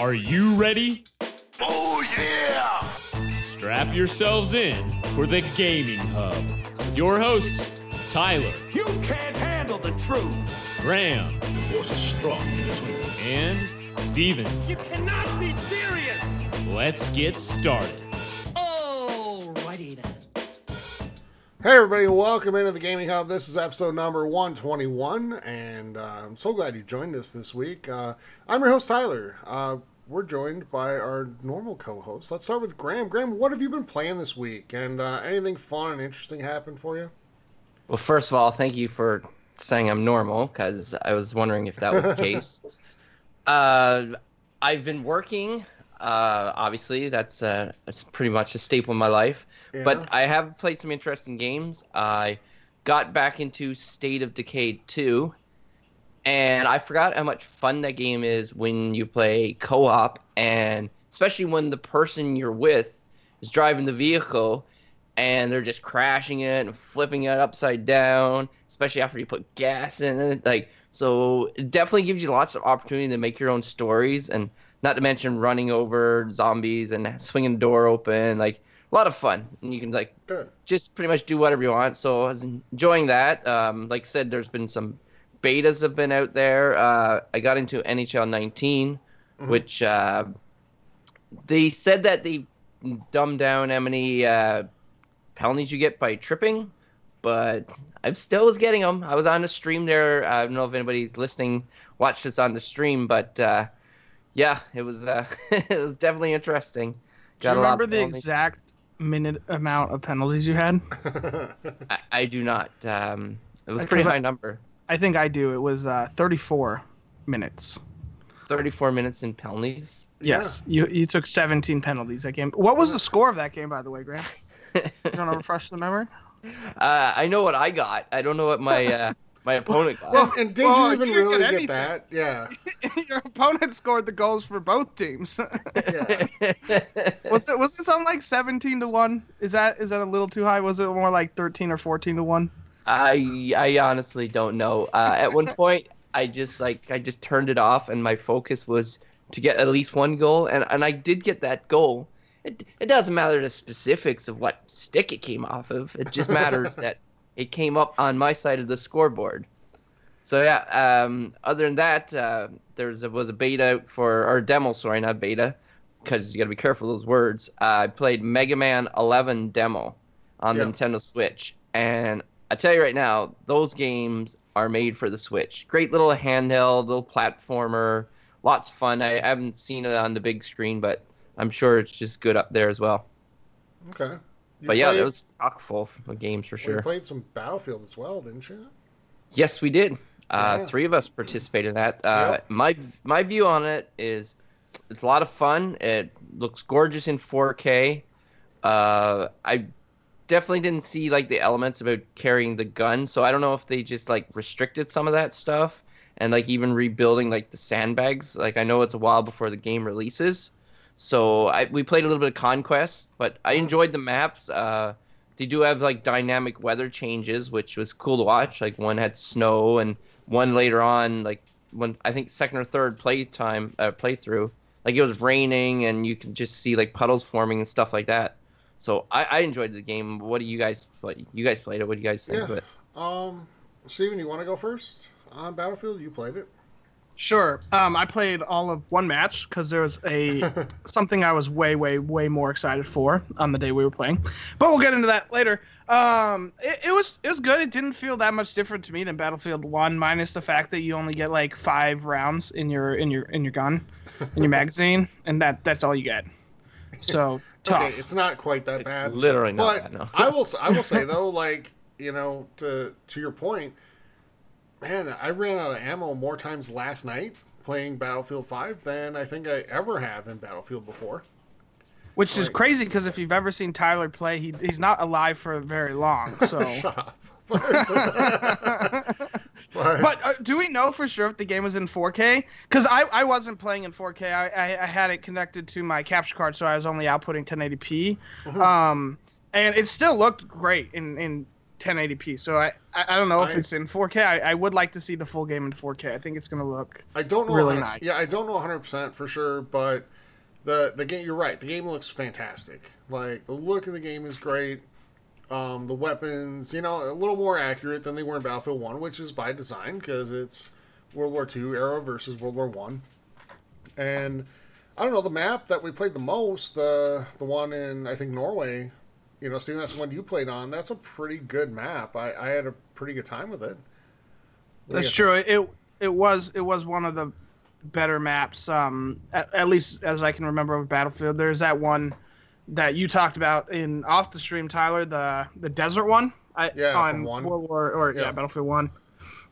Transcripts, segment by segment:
Are you ready? Oh, yeah! Strap yourselves in for the Gaming Hub. Your hosts, Tyler, You can't handle the truth! Graham, The force is strong in this one. and Steven. You cannot be serious! Let's get started. Alrighty then. Hey everybody, welcome into the Gaming Hub. This is episode number 121, and uh, I'm so glad you joined us this week. Uh, I'm your host, Tyler. Uh, we're joined by our normal co-host. Let's start with Graham. Graham, what have you been playing this week? And uh, anything fun and interesting happened for you? Well, first of all, thank you for saying I'm normal because I was wondering if that was the case. Uh, I've been working. Uh, obviously, that's uh, that's pretty much a staple in my life. Yeah. But I have played some interesting games. I got back into State of Decay 2, and I forgot how much fun that game is when you play co-op, and especially when the person you're with is driving the vehicle and they're just crashing it and flipping it upside down, especially after you put gas in it. Like, so it definitely gives you lots of opportunity to make your own stories, and not to mention running over zombies and swinging the door open. Like, a lot of fun. And you can like just pretty much do whatever you want. So I was enjoying that. Um, like I said, there's been some betas have been out there. Uh, I got into NHL 19, which uh, they said that they dumbed down how many uh, penalties you get by tripping, but I still was getting them. I was on the stream there. I don't know if anybody's listening watched this on the stream, but uh, yeah, it was uh, it was definitely interesting. Do you remember the exact minute amount of penalties you had? I, I do not. Um, it was a pretty I- high number. I think I do. It was uh, 34 minutes. 34 minutes in penalties. Yes, you you took 17 penalties that game. What was the score of that game, by the way, Graham? You want to refresh the memory? Uh, I know what I got. I don't know what my uh, my opponent got. Well, and did well, you you even didn't really get get, that? Yeah. Your opponent scored the goals for both teams. yeah. was it was it something like 17 to one? Is that is that a little too high? Was it more like 13 or 14 to one? I I honestly don't know. Uh, at one point, I just like I just turned it off, and my focus was to get at least one goal, and and I did get that goal. It it doesn't matter the specifics of what stick it came off of. It just matters that it came up on my side of the scoreboard. So yeah. Um. Other than that, uh, there's a, was a beta for or demo. Sorry, not beta, because you got to be careful those words. Uh, I played Mega Man 11 demo on Yeah. the Nintendo Switch, and I tell you right now, those games are made for the Switch. Great little handheld, little platformer, lots of fun. I haven't seen it on the big screen, but I'm sure it's just good up there as well. Okay. You but yeah, played, it was chock full of games for sure. You played some Battlefield as well, didn't you? Yes, we did. Uh, Yeah. Three of us participated in that. Uh, Yep. My my view on it is it's a lot of fun. It looks gorgeous in 4K. Uh, I definitely didn't see like the elements about carrying the gun, so I don't know if they just like restricted some of that stuff and like even rebuilding like the sandbags. Like I know it's a while before the game releases, so I, we played a little bit of Conquest, but I enjoyed the maps. Uh, they do have like dynamic weather changes, which was cool to watch. Like one had snow, and one later on, like when I think second or third playtime uh, playthrough, like it was raining, and you could just see like puddles forming and stuff like that. So I, I enjoyed the game. What do you guys? What you guys played it? What do you guys think Yeah. of it? Um, Steven, you want to go first on Battlefield? You played it. Sure. Um, I played all of one match because there was a something I was way, way, way more excited for on the day we were playing. But we'll get into that later. Um, it, it was it was good. It didn't feel that much different to me than Battlefield One, minus the fact that you only get like five rounds in your in your in your gun, in your magazine, and that that's all you get. So tough. Okay, it's not quite that It's bad. literally not but bad, no. I will. s- I will say though, like you know, to to your point, man, I ran out of ammo more times last night playing Battlefield Five than I think I ever have in Battlefield before. Which is crazy because if you've ever seen Tyler play, he he's not alive for very long. So. But- But uh, do we know for sure if the game was in 4K? Because I, I wasn't playing in 4K. I, I, I had it connected to my capture card, so I was only outputting 1080p. Mm-hmm. Um, and it still looked great in, in 1080p. So I I, don't know if I- it's in 4K. I, I would like to see the full game in 4K. I think it's gonna look I don't know. Really nice. Yeah, I don't know 100 percent for sure, but the the game. You're right. The game looks fantastic. Like the look of the game is great. Um, the weapons, you know, a little more accurate than they were in Battlefield One, which is by design because it's World War II era versus World War One. And I don't know the map that we played the most, the the one in I think Norway. You know, Steven, that's the one you played on. That's a pretty good map. I, I had a pretty good time with it. That's true. It it was it was one of the better maps. Um, at, at least as I can remember of Battlefield. There's that one that you talked about in off the stream, Tyler. The the desert one. I, Yeah, on one. World War or yeah. Yeah. Battlefield One.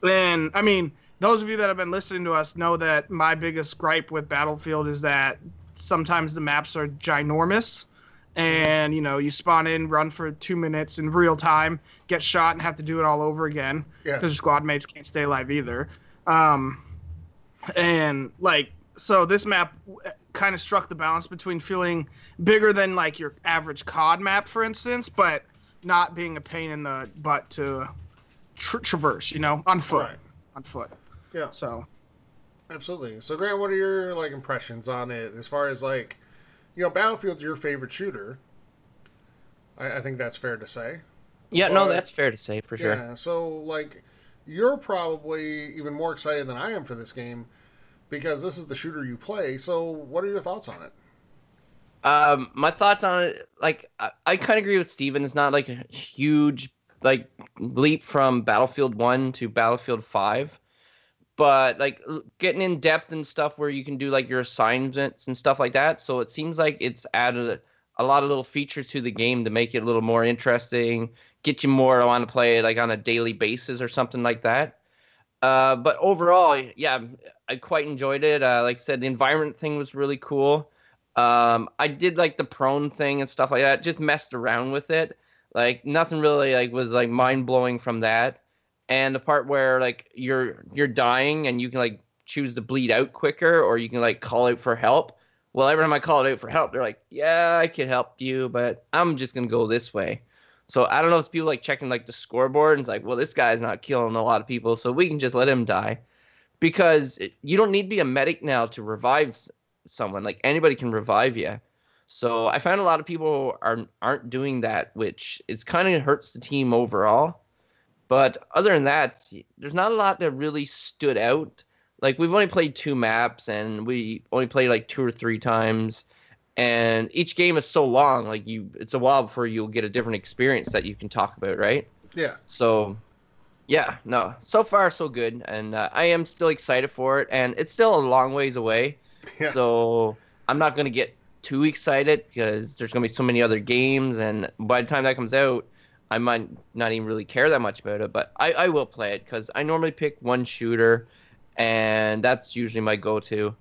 And I mean, those of you that have been listening to us know that my biggest gripe with Battlefield is that sometimes the maps are ginormous. And you know, you spawn in, run for two minutes in real time, get shot, and have to do it all over again Yeah. because your squad mates can't stay alive either. Um, and like, so this map kind of struck the balance between feeling bigger than like your average COD map, for instance, but not being a pain in the butt to tra- traverse. You know, on foot, Right. on foot. Yeah. So Absolutely. So, Grant, what are your like impressions on it as far as like, you know, Battlefield's your favorite shooter? I, I think that's fair to say. Yeah, no, that's fair to say for sure. Yeah. So, like, you're probably even more excited than I am for this game because this is the shooter you play. So, what are your thoughts on it? Um, my thoughts on it, like I, I kind of agree with Steven. It's not like a huge like leap from Battlefield One to Battlefield Five, but like getting in depth and stuff where you can do like your assignments and stuff like that. So it seems like it's added a, a lot of little features to the game to make it a little more interesting, get you more want to play it like on a daily basis or something like that. Uh, but overall, yeah, I quite enjoyed it. Uh, like I said, the environment thing was really cool. Um, I did like the prone thing and stuff like that. Just messed around with it. Like nothing really like was like mind blowing from that. And the part where like you're you're dying and you can like choose to bleed out quicker or you can like call out for help. Well, every time I call it out for help, they're like, "Yeah, I could help you, but I'm just gonna go this way." So I don't know if people like checking like the scoreboard and it's like, "Well, this guy's not killing a lot of people, so we can just let him die." Because you don't need to be a medic now to revive someone. Like anybody can revive you. So I find a lot of people are aren't doing that, which it's kind of hurts the team overall. But other than that, there's not a lot that really stood out. Like we've only played two maps, and we only played like two or three times. And each game is so long, like you, it's a while before you'll get a different experience that you can talk about, right? Yeah. So, yeah, no, so far so good, and uh, I am still excited for it, and it's still a long ways away. Yeah. So I'm not gonna get too excited because there's gonna be so many other games, and by the time that comes out, I might not even really care that much about it. But I, I will play it because I normally pick one shooter, and that's usually my go-to.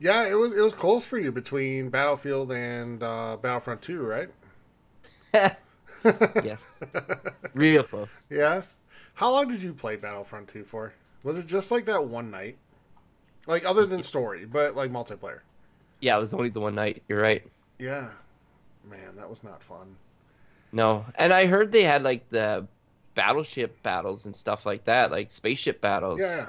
Yeah, it was it was close for you between Battlefield and uh, Battlefront 2, right? yes, real close. Yeah. How long did you play Battlefront 2 for? Was it just like that one night? Like other than story, but like multiplayer. Yeah, it was only the one night. You're right. Yeah. Man, that was not fun. No, and I heard they had like the battleship battles and stuff like that, like spaceship battles. Yeah.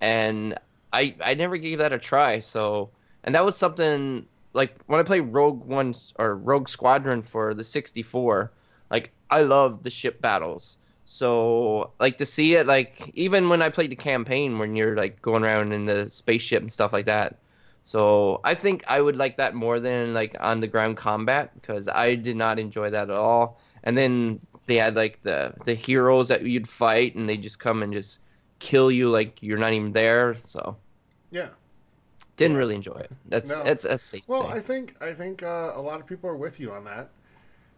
and I I never gave that a try. So, and that was something like when I played Rogue One or Rogue Squadron for the 64. Like I love the ship battles. So like to see it like even when I played the campaign when you're like going around in the spaceship and stuff like that. So I think I would like that more than like on the ground combat because I did not enjoy that at all. And then they had like the the heroes that you'd fight and they just come and just kill you like you're not even there. So Yeah. Didn't really enjoy it. That's No. that's that's safe Well. I think I think uh, a lot of people are with you on that.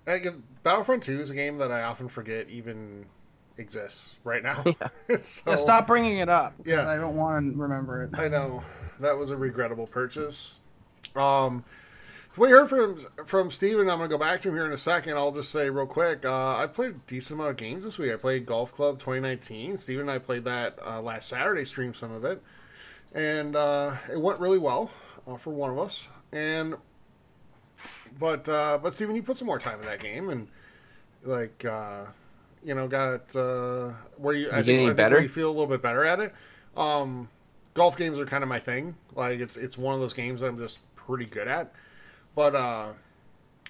Like, uh, Battlefront 2 is a game that I often forget even exists right now. so, yeah, stop bringing it up. Yeah. I don't want to remember it. I know that was a regrettable purchase. Um, we heard from from Steven. I'm going to go back to him here in a second. I'll just say real quick. Uh, I played a decent amount of games this week. I played Golf Club 2019. Steven and I played that uh, last Saturday. Streamed some of it, and uh, it went really well uh, for one of us. And but uh, but Steven, you put some more time in that game, and like uh, You know, got uh, where you I think, I think where you feel a little bit better at it. Um, golf games are kind of my thing. Like it's it's one of those games that I'm just pretty good at. But uh,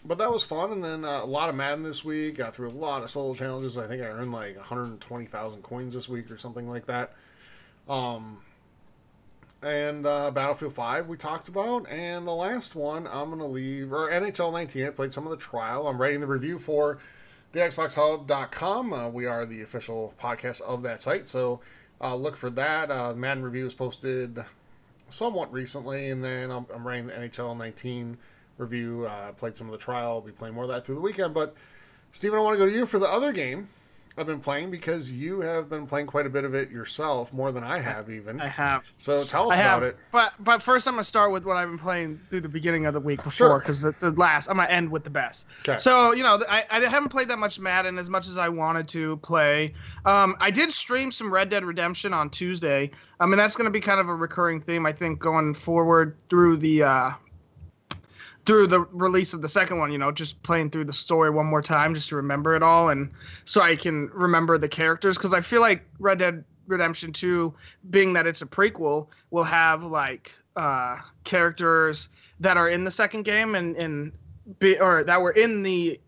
but that was fun, and then uh, a lot of Madden this week. Got through a lot of solo challenges. I think I earned like 120,000 coins this week or something like that. Um, and uh, Battlefield 5 we talked about, and the last one I'm gonna leave or NHL 19. I played some of the trial. I'm writing the review for the XboxHub.com. Uh, we are the official podcast of that site, so uh, look for that. Uh, Madden review is posted somewhat recently, and then I'm, I'm writing the NHL 19 review. Uh, played some of the trial. I'll be playing more of that through the weekend. But Steven, I want to go to you for the other game I've been playing because you have been playing quite a bit of it yourself, more than I have even. I have. So tell us I about have, it. but but first I'm gonna start with what I've been playing through the beginning of the week before, because the, the last I'm gonna end with the best. 'Kay. So you know I, I haven't played that much Madden as much as I wanted to play. Um, I did stream some Red Dead Redemption on Tuesday. I mean that's gonna be kind of a recurring theme I think going forward through the uh, through the release of the second one, you know, just playing through the story one more time just to remember it all and so I can remember the characters. Because I feel like Red Dead Redemption 2 being that it's a prequel will have like uh characters that are in the second game and and be or that were in the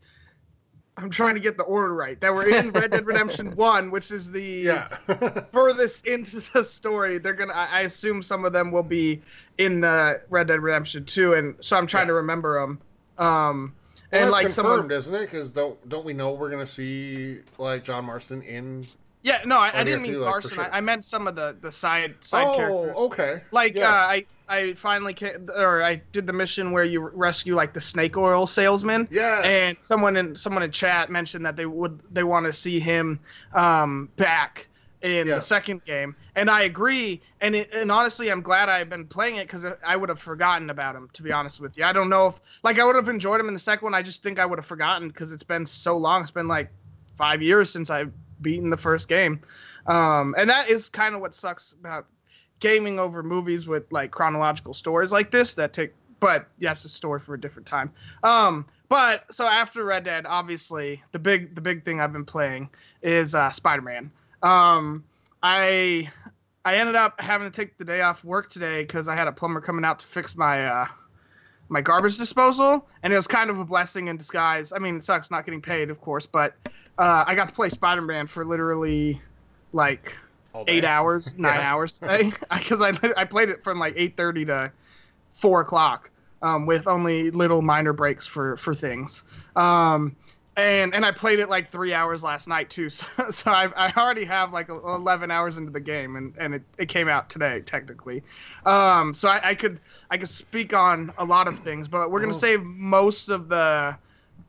I'm trying to get the order right. That we're in Red Dead Redemption 1, which is the Yeah. furthest into the story, they're gonna. I I assume some of them will be in the Red Dead Redemption 2, and so I'm trying Yeah. to remember them. Um, and and like like some of, confirmed, isn't it? Because don't don't we know we're gonna see like John Marston in? Yeah, no, I, I Oh, didn't mean like, Larson. sure. I, I meant some of the the side side oh, characters. okay. Like Yeah. uh, I I finally ca- or I did the mission where you rescue like the snake oil salesman. Yes. And someone in someone in chat mentioned that they would they want to see him um, back in the second game, and I agree. And it, and honestly, I'm glad I've been playing it because I would have forgotten about him. To be honest with you, I don't know if like I would have enjoyed him in the second one. I just think I would have forgotten because it's been so long. It's been like five years since I've beaten the first game, um, and that is kind of what sucks about gaming over movies with like chronological stories like this that take but yes, a story for a different time. Um, but so after Red Dead, obviously the big the big thing I've been playing is uh, Spider Man. Um, I I ended up having to take the day off work today because I had a plumber coming out to fix my uh, my garbage disposal, and it was kind of a blessing in disguise. I mean, it sucks not getting paid, of course, but uh, I got to play Spider Man for literally like eight hours, nine Yeah. hours today, because I I played it from like eight thirty to four o'clock, um, with only little minor breaks for for things. Um, and and I played it like three hours last night too, so, so I, I already have like eleven hours into the game, and, and it, it came out today technically. Um, so I, I could I could speak on a lot of things, but we're gonna Oh. save most of the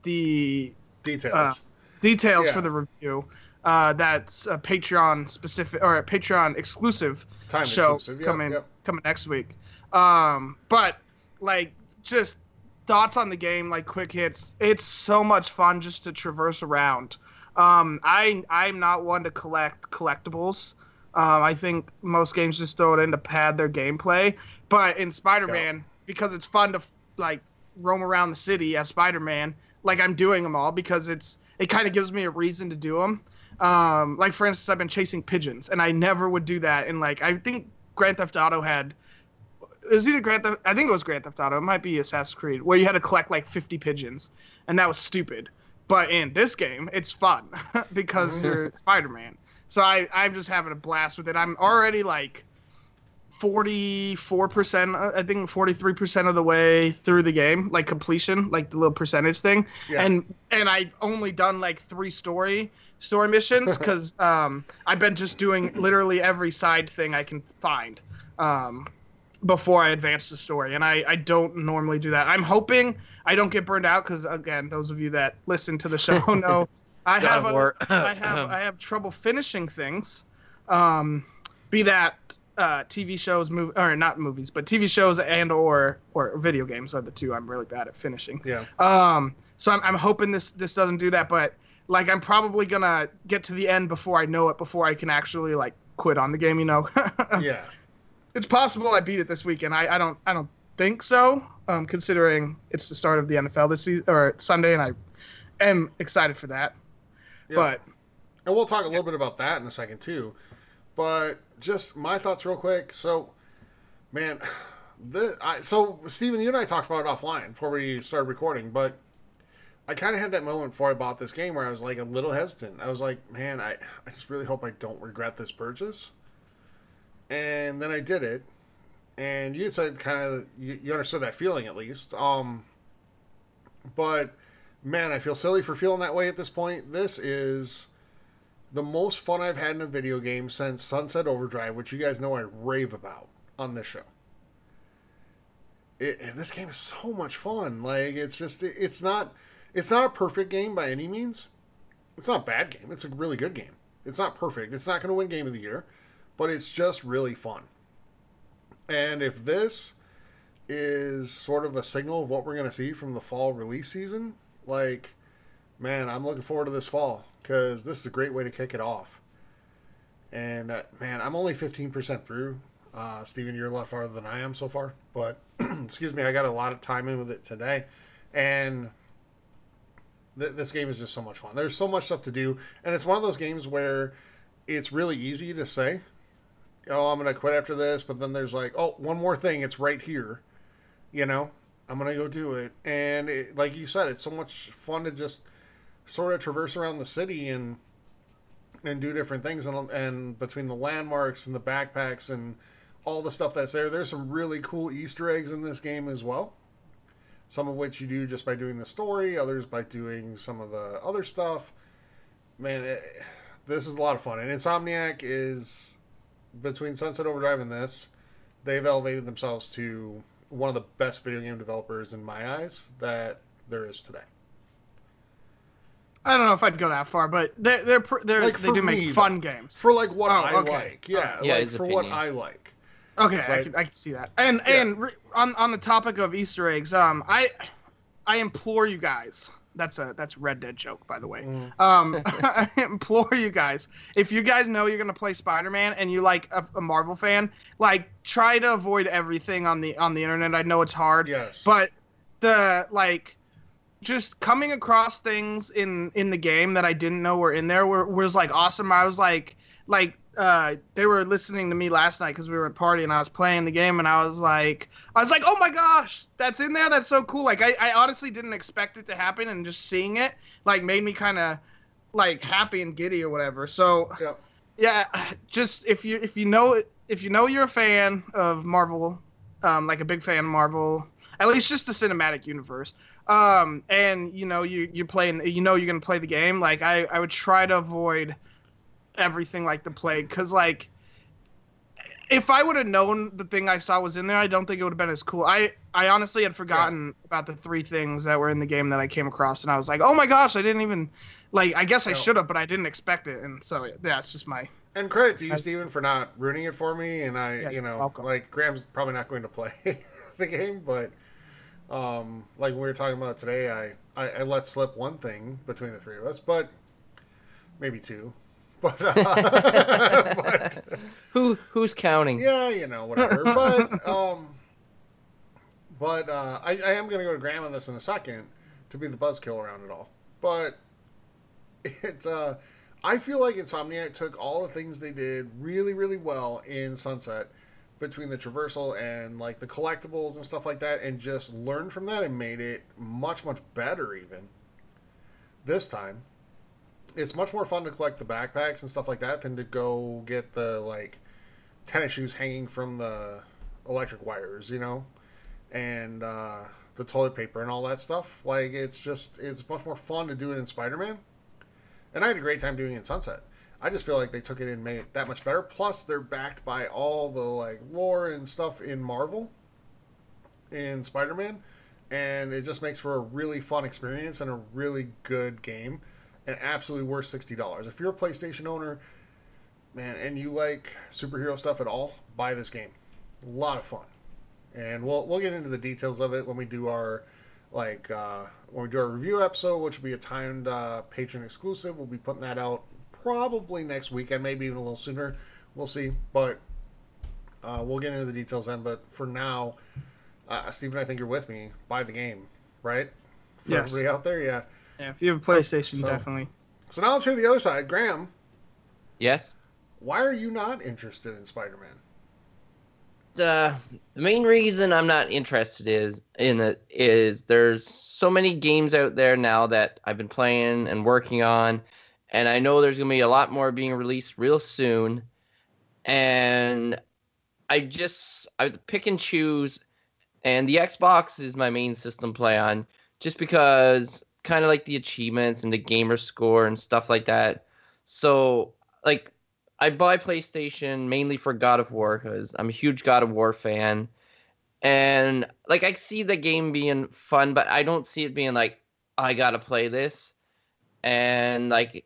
the Details. uh, details Yeah. for the review. Uh, that's a Patreon specific or a Patreon exclusive Time show exclusive. Yep, coming yep. coming next week. Um, but like just thoughts on the game, like quick hits. It's so much fun just to traverse around. Um, I I'm not one to collect collectibles. Um, I think most games just throw it in to pad their gameplay. But in Spider-Man, because it's fun to like roam around the city as Spider-Man, like I'm doing them all because it's it kind of gives me a reason to do them. Um, like for instance, I've been chasing pigeons, and I never would do that. And like I think Grand Theft Auto had it was either Grand Theft I think it was Grand Theft Auto. It might be Assassin's Creed where you had to collect like 50 pigeons, and that was stupid. But in this game, it's fun because you're Spider-Man. So I I'm just having a blast with it. I'm already like 44%, I think 43% of the way through the game, like completion, like the little percentage thing. Yeah. And and I've only done like three story story missions cuz um I've been just doing literally every side thing I can find. Um before I advance the story, and I, I don't normally do that. I'm hoping I don't get burned out because again, those of you that listen to the show know I have a. I have I have trouble finishing things, um, be that uh, TV shows, move or not movies, but TV shows and or or video games are the two I'm really bad at finishing. Yeah. Um, so I'm, I'm hoping this this doesn't do that, but like I'm probably gonna get to the end before I know it, before I can actually like quit on the game. You know, Yeah. It's possible I beat it this weekend. I, I don't I don't think so, um, considering it's the start of the NFL this season or Sunday, and I am excited for that. Yeah. But and we'll talk a little bit about that in a second too. But just my thoughts real quick. So, man, the I, so Steven, you and I talked about it offline before we started recording, but I kind of had that moment before I bought this game where I was like a little hesitant. I was like, man, I, I just really hope I don't regret this purchase. And then I did it, and you said kind of you, you understood that feeling at least. Um, but man, I feel silly for feeling that way at this point. This is the most fun I've had in a video game since Sunset Overdrive, which you guys know I rave about on this show. It, this game is so much fun. Like it's just it, it's not it's not a perfect game by any means. It's not a bad game. It's a really good game. It's not perfect. It's not going to win game of the year, but it's just really fun. And if this is sort of a signal of what we're going to see from the fall release season, like man, I'm looking forward to this fall because this is a great way to kick it off. And uh, man, I'm only 15% through. Uh, Steven, you're a lot farther than I am so far, but excuse me, I got a lot of time in with it today, and th- this game is just so much fun. There's so much stuff to do, and it's one of those games where it's really easy to say, "Oh, I'm gonna quit after this," but then there's like, "Oh, one more thing, it's right here," you know. I'm gonna go do it, and it, like you said, it's so much fun to just sort of traverse around the city and and do different things and, and between the landmarks and the backpacks and all the stuff that's there. There's some really cool easter eggs in this game as well. Some of which you do just by doing the story others by doing some of the other stuff. Man it, this is a lot of fun. And insomniac is between sunset overdrive and this they've elevated themselves to one of the best video game developers in my eyes that there is today I don't know if I'd go that far, but they're they're, they're Like, they for do make me, fun games. for like what Oh, I okay. like. Yeah, Yeah, like his for what. I like. Okay, I can, I can see that. And Yeah. and re- on on the topic of Easter eggs, um, I I implore you guys. That's a that's a Red Dead joke, by the way. Mm. Um, I implore you guys, if you guys know you're gonna play Spider-Man and you like a, a Marvel fan, like try to avoid everything on the on the internet. I know it's hard, Yes, but the like just coming across things in in the game that I didn't know were in there were was like awesome. I was like like uh they were listening to me last night because we were at a party and I was playing the game and I was like I was like oh my gosh that's in there? That's so cool. Like I, I honestly didn't expect it to happen and just seeing it like made me kind of like happy and giddy or whatever. So Yep. yeah just if you if you know if you know you're a fan of Marvel um like a big fan of Marvel at least just the cinematic universe um and you know you you're playing you know you're gonna play the game like i i would try to avoid everything like the plague because like if i would have known the thing i saw was in there i don't think it would have been as cool i i honestly had forgotten about the three things that were in the game that i came across and i was like oh my gosh i didn't even like i guess i should have but i didn't expect it and so yeah it's just my And credit to you, Steven, for not ruining it for me. And I, Yeah, you know, like Graham's probably not going to play the game, but um, like when we were talking about today, I, I, I let slip one thing between the three of us, but maybe two. But, uh, but Who who's counting? yeah, you know, whatever. but um, but uh, I, I am going to go to Graham on this in a second to be the buzzkill around it all. But it, uh, I feel like Insomniac took all the things they did really, really well in Sunset between the traversal and like the collectibles and stuff like that, and just learned from that and made it much, much better even this time. It's much more fun to collect the backpacks and stuff like that than to go get the like tennis shoes hanging from the electric wires, you know, and uh, the toilet paper and all that stuff. Like it's just it's much more fun to do it in Spider Man, and I had a great time doing it in Sunset. I just feel like they took it in and made it that much better. Plus, they're backed by all the like lore and stuff in Marvel, in Spider Man, and it just makes for a really fun experience and a really good game, and absolutely worth sixty dollars. If you're a PlayStation owner, man, and you like superhero stuff at all, buy this game. A lot of fun, and we'll we'll get into the details of it when we do our like uh, when we do our review episode, which will be a timed uh, Patreon exclusive. We'll be putting that out probably next weekend, maybe even a little sooner. We'll see, but uh, we'll get into the details then. But for now, uh, Steven, I think you're with me. Buy the game, right? For Yes. everybody out there, yeah. Yeah if you have a playstation So- definitely So now let's hear the other side. Graham, Yes. why are you not interested in Spider-Man? the the main reason I'm not interested is in it is there's so many games out there now that I've been playing and working on, and I know there's gonna be a lot more being released real soon, and I just I pick and choose, and the Xbox is my main system to play on, just because kind of like the achievements and the gamer score and stuff like that. So like I buy PlayStation mainly for God of War because I'm a huge God of War fan, and like I see the game being fun, but I don't see it being like I gotta play this, and like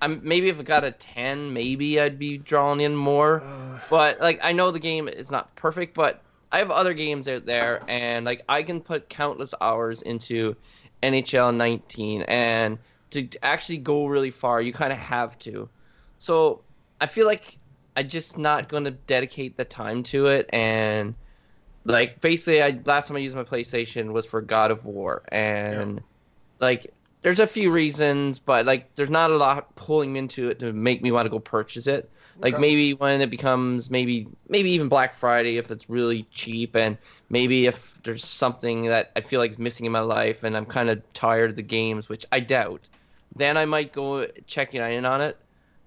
I'm maybe if it got a ten, maybe I'd be drawn in more, but like I know the game is not perfect, but I have other games out there, and like I can put countless hours into NHL 19, and to actually go really far, you kind of have to. So I feel like I'm just not going to dedicate the time to it. And like basically, I last time I used my PlayStation was for God of War, and like there's a few reasons, but like there's not a lot pulling me into it to make me want to go purchase it. Like Okay. maybe when it becomes maybe maybe even Black Friday if it's really cheap, and maybe if there's something that I feel like is missing in my life, and I'm kind of tired of the games, which I doubt, then I might go checking in on it.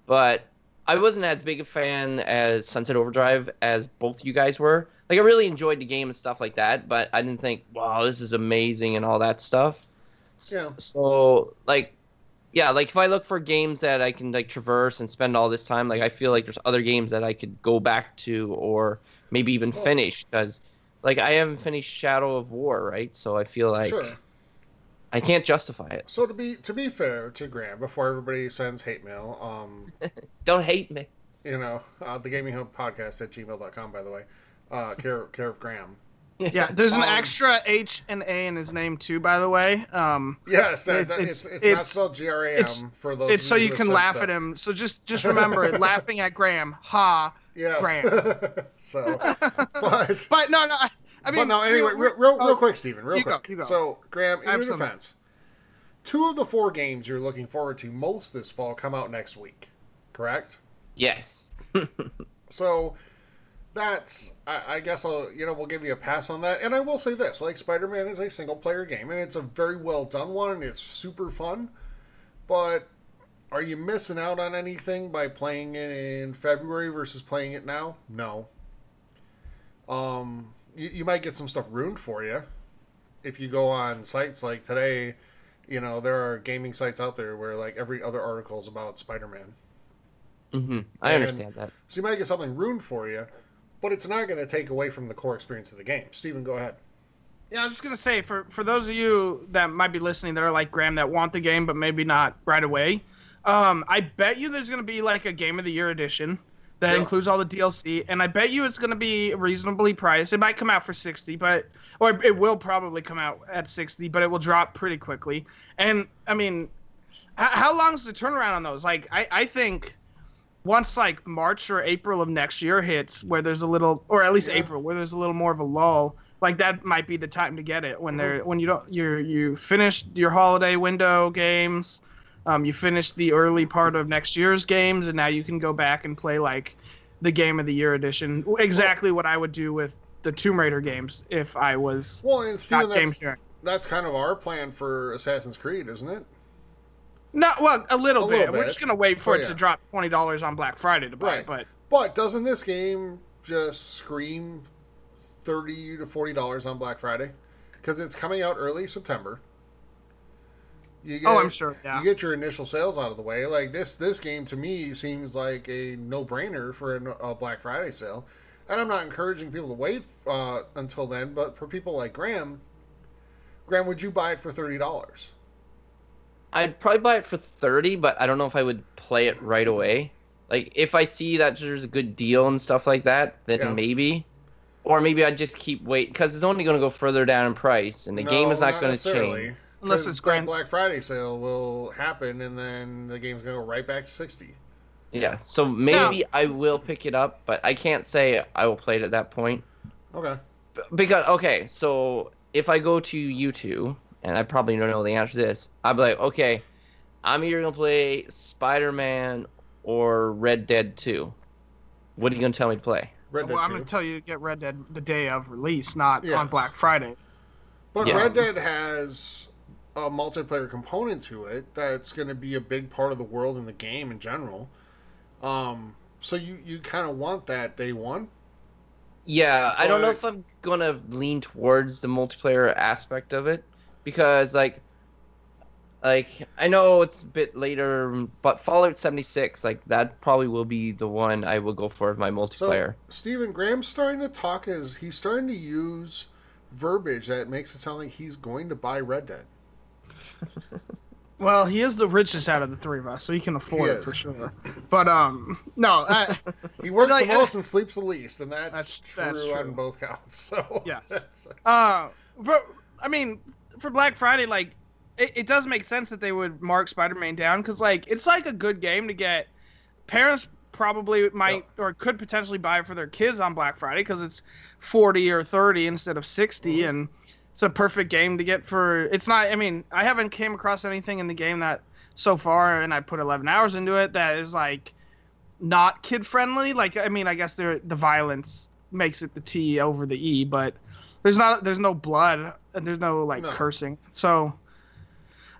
But I wasn't as big a fan as Sunset Overdrive as both you guys were. Like I really enjoyed the game and stuff like that, but I didn't think, wow, this is amazing and all that stuff. Yeah. So like, yeah, like if I look for games that I can like traverse and spend all this time, like I feel like there's other games that I could go back to or maybe even finish because, like, I haven't finished Shadow of War, right? So I feel like sure. I can't justify it. So to be to be fair to Graham, before everybody sends hate mail, um, Don't hate me. you know, uh, the Gaming Hub podcast at gmail.com, by the way, uh, care, care of Graham. Yeah, there's an Um, extra H and A in his name too, by the way. Um, Yes, that, It's- it's- it's, it's, not spelled G R A it's- for those. it's so you can laugh said at him. So just just remember it, laughing at Graham. Ha. Yes. Graham. so, but But no, no. I, I mean, but no. Anyway, we're- real, real, oh, real quick, Steven. Real you go, quick. you go. So, Graham, in your Absolutely. defense, two of the four games you're looking forward to most this fall come out next week, correct? Yes. So that's I, I guess I'll you know we'll give you a pass on that. And I will say this: like Spider Man is a single player game, and it's a very well done one, and it's super fun. But are you missing out on anything by playing it in February versus playing it now? No. Um, you, you might get some stuff ruined for you if you go on sites like today. You know there are gaming sites out there where like every other article is about Spider Man. Mm-hmm. I And- understand that. So you might get something ruined for you, but it's not going to take away from the core experience of the game. Steven, go ahead. Yeah, I was just gonna say for for those of you that might be listening that are like Graham that want the game but maybe not right away, um, I bet you there's gonna be like a Game of the Year edition that Yeah. includes all the DLC, and I bet you it's gonna be reasonably priced. It might come out for sixty, but or it will probably come out at sixty, but it will drop pretty quickly. And I mean, how, how long's the turnaround on those? Like, I I think once like March or April of next year hits, where there's a little, or at least Yeah. April, where there's a little more of a lull, like that might be the time to get it when they're when you don't you you finished your holiday window games, um, you finished the early part of next year's games, and now you can go back and play like the Game of the Year edition. Exactly what I would do with the Tomb Raider games if I was Well, and Steven, not game that's, sharing. that's kind of our plan for Assassin's Creed, isn't it? No, well, a little A bit. little We're just gonna wait for Oh, it yeah. to drop twenty dollars on Black Friday to buy Right. it, but. But doesn't this game just scream thirty to forty dollars on Black Friday? Because it's coming out early September. You get, Oh, I'm sure, yeah. You get your initial sales out of the way. Like this, this game to me seems like a no-brainer for a, a Black Friday sale. And I'm not encouraging people to wait uh, until then. But for people like Graham, Graham, would you buy it for thirty dollars? I'd probably buy it for 30, but I don't know if I would play it right away. Like if I see that there's a good deal and stuff like that, then Yeah. maybe. Or maybe I'd just keep waiting because it's only going to go further down in price, and the game is not, going to change. Unless 'Cause it's grand- Black Friday sale will happen, and then the game's gonna go right back to sixty. Yeah, so maybe I will pick it up, but I can't say I will play it at that point. Okay. Because okay, so if I go to YouTube, and I probably don't know the answer to this, I'd be like, okay, I'm either gonna play Spider-Man or Red Dead 2. What are you gonna tell me to play? Red Dead well, I'm gonna tell you to get Red Dead the day of release, not Yes. on Black Friday. But Yeah. Red Dead has a multiplayer component to it that's going to be a big part of the world and the game in general. Um, so you, you kind of want that day one. Yeah, I don't know if I'm gonna lean towards the multiplayer aspect of it because like like I know it's a bit later, but Fallout 76 like that probably will be the one I will go for as my So multiplayer. Steven Graham's starting to talk as he's starting to use verbiage that makes it sound like he's going to buy Red Dead. Well, he is the richest out of the three of us, so he can afford He it is. for sure. But um, no, I, He works Like, the most and sleeps the least, and that's, That's- true, that's on both counts. So Yes. that's- uh, but I mean, for Black Friday, like, it, it does make sense that they would mark Spider-Man down because, like, it's like a good game to get. Parents probably might or could potentially buy it for their kids on Black Friday because it's forty or thirty instead of 60 Mm-hmm. and it's a perfect game to get for. It's not. I mean, I haven't came across anything in the game that so far, and I put eleven hours into it that is like not kid friendly. Like, I mean, I guess there the violence makes it the T over the E, but there's not there's no blood and there's no like No. cursing. So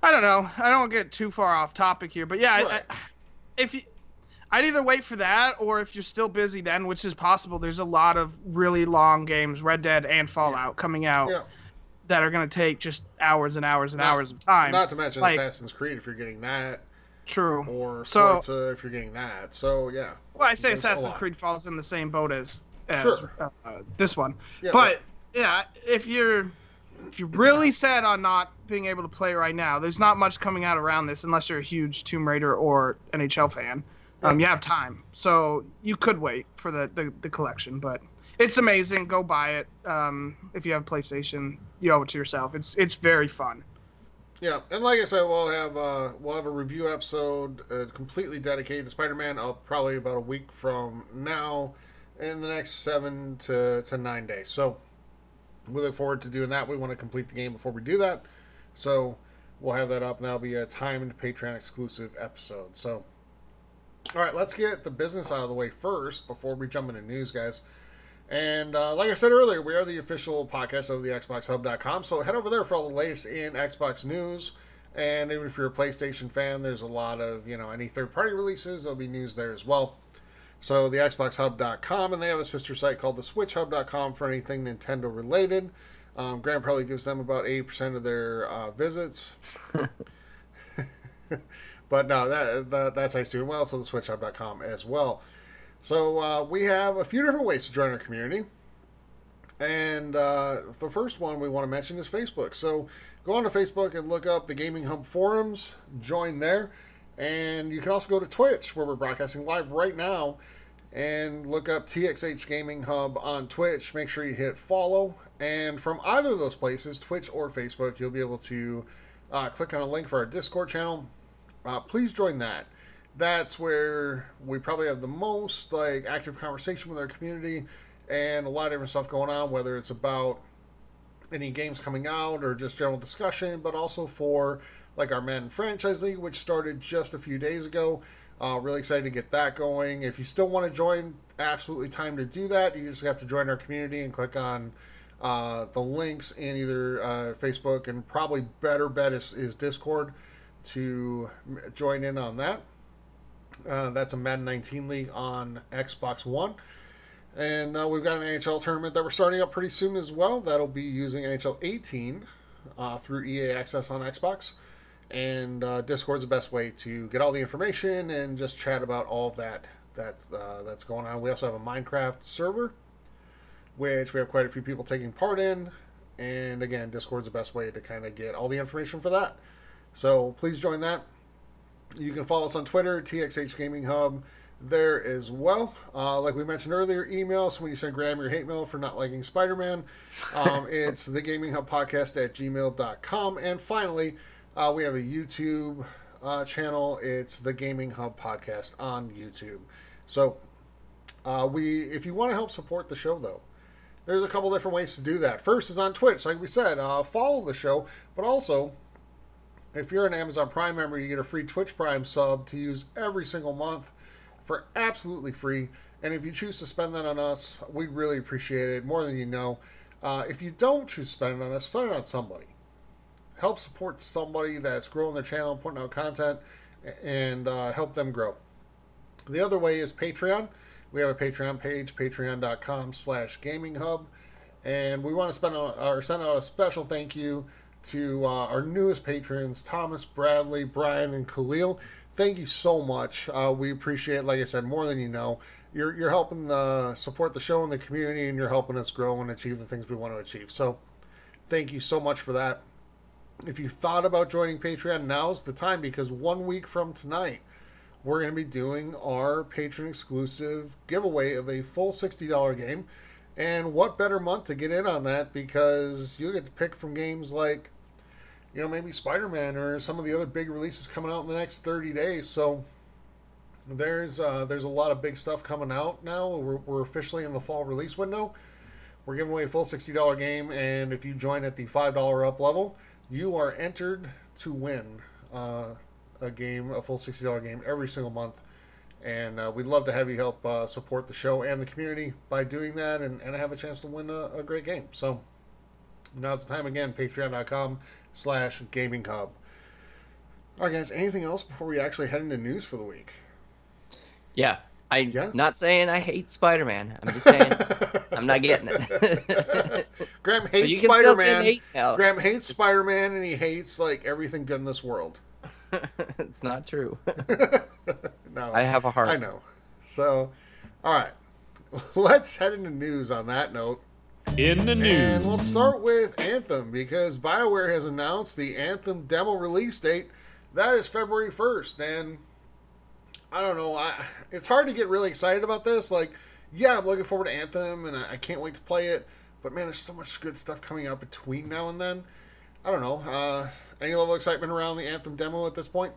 I don't know. I don't get too far off topic here, but yeah, Right. I, if you I'd either wait for that or if you're still busy then, which is possible, there's a lot of really long games, Red Dead and Fallout coming out yeah. that are going to take just hours and hours and Not- hours of time. Not to mention Like- Assassin's Creed if you're getting that, True. or So- if you're getting that. So yeah, Well, I say Assassin's. Creed falls in the same boat as, as Sure. uh, this one. yeah. but yeah, if you're if you're really set on not being able to play right now, there's not much coming out around this unless you're a huge Tomb Raider or NHL fan. Um, you have time, so you could wait for the, the, the collection. But it's amazing. Go buy it. Um, if you have PlayStation, you owe it to yourself. It's it's very fun. Yeah, and like I said, we'll have uh, we'll have a review episode uh, completely dedicated to Spider-Man. Uh, probably about a week from now, in the next seven to, to nine days. So we look forward to doing that. We want to complete the game before we do that, so we'll have that up, and that'll be a timed Patreon exclusive episode. So, all right, let's get the business out of the way first before we jump into news, guys. And uh, like I said earlier, we are the official podcast of the XboxHub.com. So head over there for all the latest in Xbox news. And even if you're a PlayStation fan, there's a lot of, you know, any third party releases, there'll be news there as well. So the XboxHub.com, and they have a sister site called the SwitchHub.com for anything Nintendo related. Um, Grant probably gives them about 80% of their uh, visits. but no, that, that that's nice doing well. So the SwitchHub.com as well. So uh, we have a few different ways to join our community. And uh, the first one we want to mention is Facebook. So go on to Facebook and look up the Gaming Hub forums, join there. And you can also go to Twitch, where we're broadcasting live right now, and look up TXH Gaming Hub on Twitch. Make sure you hit follow. And from either of those places, Twitch or Facebook, you'll be able to uh, click on a link for our Discord channel. Uh, please join that that's where we probably have the most like active conversation with our community and a lot of different stuff going on whether it's about any games coming out or just general discussion but also for like our Madden franchise league which started just a few days ago uh, really excited to get that going if you still want to join absolutely time to do that you just have to join our community and click on uh, the links in either uh, facebook and probably better bet is, is discord to join in on that uh, that's a Madden 19 league on Xbox One. And uh, we've got an NHL tournament that we're starting up pretty soon as well. That'll be using NHL 18 uh, through EA Access on Xbox. And uh, Discord's the best way to get all the information and just chat about all of that, that uh, that's going on. We also have a Minecraft server, which we have quite a few people taking part in. And again, Discord's the best way to kind of get all the information for that. So please join that. You can follow us on Twitter, TXH Gaming Hub, there as well. Uh, like we mentioned earlier, email us when you send Graham your hate mail for not liking Spider Man. Um, it's the Gaming Hub Podcast at gmail.com. And finally, uh, we have a YouTube uh, channel. It's the Gaming Hub Podcast on YouTube. So, uh, we if you want to help support the show, though, there's a couple different ways to do that. First is on Twitch, like we said, uh, follow the show, but also if you're an Amazon Prime member, you get a free Twitch Prime sub to use every single month for absolutely free. And if you choose to spend that on us, we'd really appreciate it more than you know. Uh, if you don't choose to spend it on us, spend it on somebody. Help support somebody that's growing their channel, putting out content, and uh, help them grow. The other way is Patreon. We have a Patreon page, patreon.com slash gaming hub. And we want to spend out, or send out a special thank you to uh, our newest patrons, Thomas, Bradley, Brian, and Khalil. Thank you so much. Uh, we appreciate, like I said, more than you know. You're, you're helping the, support the show and the community, and you're helping us grow and achieve the things we want to achieve. So, thank you so much for that. If you thought about joining Patreon, now's the time because one week from tonight, we're going to be doing our patron exclusive giveaway of a full $60 game. And what better month to get in on that because you'll get to pick from games like, you know, maybe Spider Man or some of the other big releases coming out in the next 30 days. So there's uh, there's a lot of big stuff coming out now. We're, we're officially in the fall release window. We're giving away a full $60 game, and if you join at the $5 up level, you are entered to win uh, a game, a full $60 game every single month. And uh, we'd love to have you help uh, support the show and the community by doing that and, and have a chance to win a, a great game. So now's the time again, patreon.com slash gaming. All right, guys, anything else before we actually head into news for the week? Yeah. I Yeah? not saying I hate Spider Man. I'm just saying I'm not getting it. Graham hates you Spider say Man. hate mail. Graham hates Spider Man and he hates like everything good in this world. it's not true. No, I have a heart. I know. So, all right, let's head into news on that note. In the news, And news. let's start with Anthem because BioWare has announced the Anthem demo release date. That is February 1st. And I don't know, I, it's hard to get really excited about this. Like, yeah, I'm looking forward to Anthem and I, I can't wait to play it. But man, there's so much good stuff coming out between now and then. I don't know. Uh, any level of excitement around the Anthem demo at this point?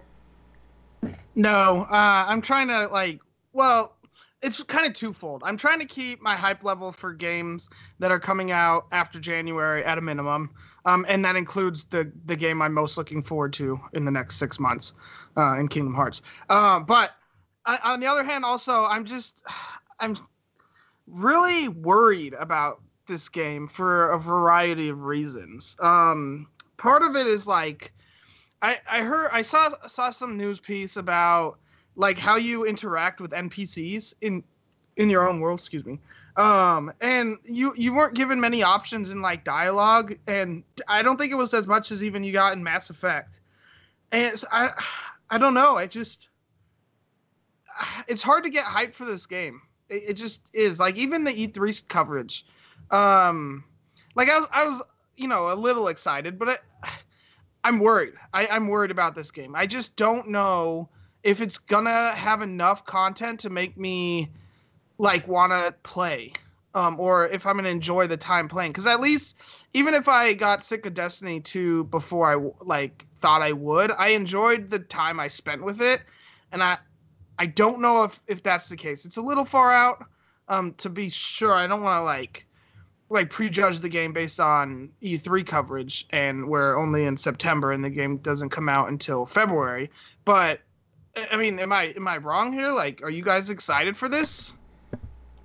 No, uh, I'm trying to like. Well, it's kind of twofold. I'm trying to keep my hype level for games that are coming out after January at a minimum, um, and that includes the the game I'm most looking forward to in the next six months, uh, in Kingdom Hearts. Uh, but I, on the other hand, also I'm just I'm really worried about this game for a variety of reasons. Um, part of it is like. I, I heard I saw saw some news piece about like how you interact with NPCs in in your own world, excuse me. Um and you you weren't given many options in like dialogue and I don't think it was as much as even you got in Mass Effect. And I I don't know, I just it's hard to get hyped for this game. It, it just is. Like even the E3 coverage um like I was I was you know a little excited, but it, I'm worried. I, I'm worried about this game. I just don't know if it's gonna have enough content to make me like want to play, um, or if I'm gonna enjoy the time playing. Because at least, even if I got sick of Destiny 2 before I like thought I would, I enjoyed the time I spent with it, and I I don't know if if that's the case. It's a little far out um, to be sure. I don't want to like like prejudge the game based on E3 coverage and we're only in September and the game doesn't come out until February. But I I mean, am I am I wrong here? Like, are you guys excited for this?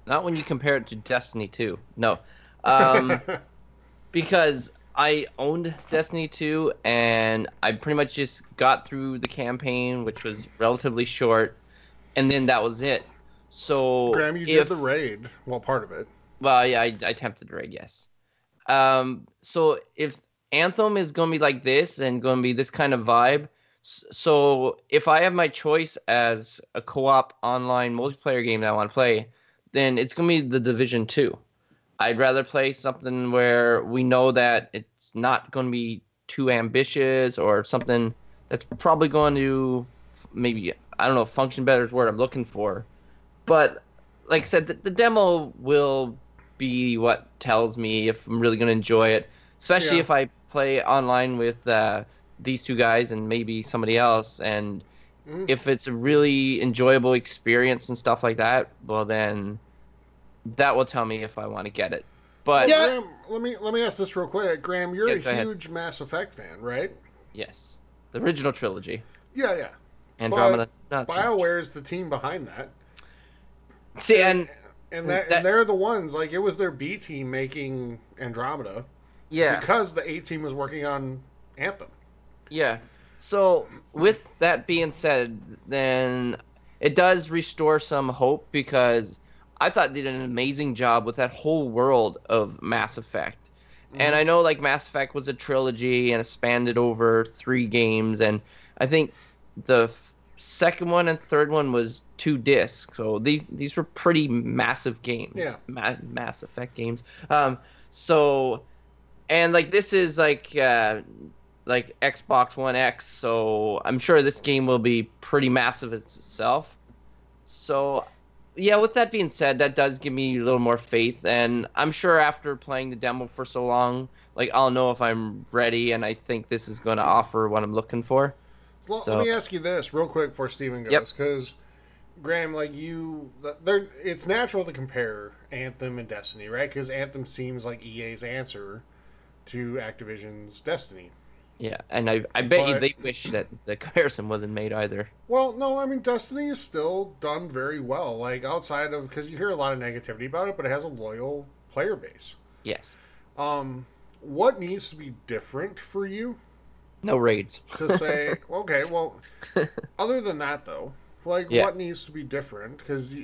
Not when you compare it to Destiny 2. No. Um, because I owned Destiny 2 and I pretty much just got through the campaign, which was relatively short, and then that was it. So Graham, you if, did the raid. Well, part of it. Well, yeah, I, I attempted the raid, yes. Um, so if Anthem is going to be like this and going to be this kind of vibe, so if I have my choice as a co-op online multiplayer game that I want to play, then it's going to be the Division 2. I'd rather play something where we know that it's not going to be too ambitious or something that's probably going to maybe I don't know if function better is word I'm looking for, but like I said, the, the demo will be what tells me if I'm really going to enjoy it, especially Yeah. if I play online with uh, these two guys and maybe somebody else. And Mm. if it's a really enjoyable experience and stuff like that, well, then that will tell me if I want to get it. But Yeah. Graham, let me let me ask this real quick. Graham, you're Yeah, a go ahead. huge Mass Effect fan, right? yes, the original trilogy. Yeah, yeah. Andromeda, not so. BioWare is the team behind that. See, and And that, That- and they're the ones like it was their B team making Andromeda yeah, because the A team was working on Anthem. Yeah. So with that being said, then it does restore some hope because I thought they did an amazing job with that whole world of Mass Effect. And mm-hmm. I know like Mass Effect was a trilogy and it spanned it over three games, and I think the f- second one and third one was two discs. So these these were pretty massive games. Yeah. Ma- Mass Effect games. Um. So, and like this is like uh, like Xbox One X, so I'm sure this game will be pretty massive itself. So, yeah, with that being said, that does give me a little more faith, and I'm sure after playing the demo for so long, like I'll know if I'm ready, and I think this is going to offer what I'm looking for. Well, So- let me ask you this real quick before Steven Yep. goes, because Graham, like you, there, it's natural to compare Anthem and Destiny, right? Because Anthem seems like EA's answer to Activision's Destiny. Yeah, and I I bet you they wish that the comparison wasn't made either. Well, no, I mean Destiny is still done very well. Like outside of because you hear a lot of negativity about it, but it has a loyal player base. Yes, Um, what needs to be different for you no raids. to say, okay, well, other than that though, like Yeah. what needs to be different? Because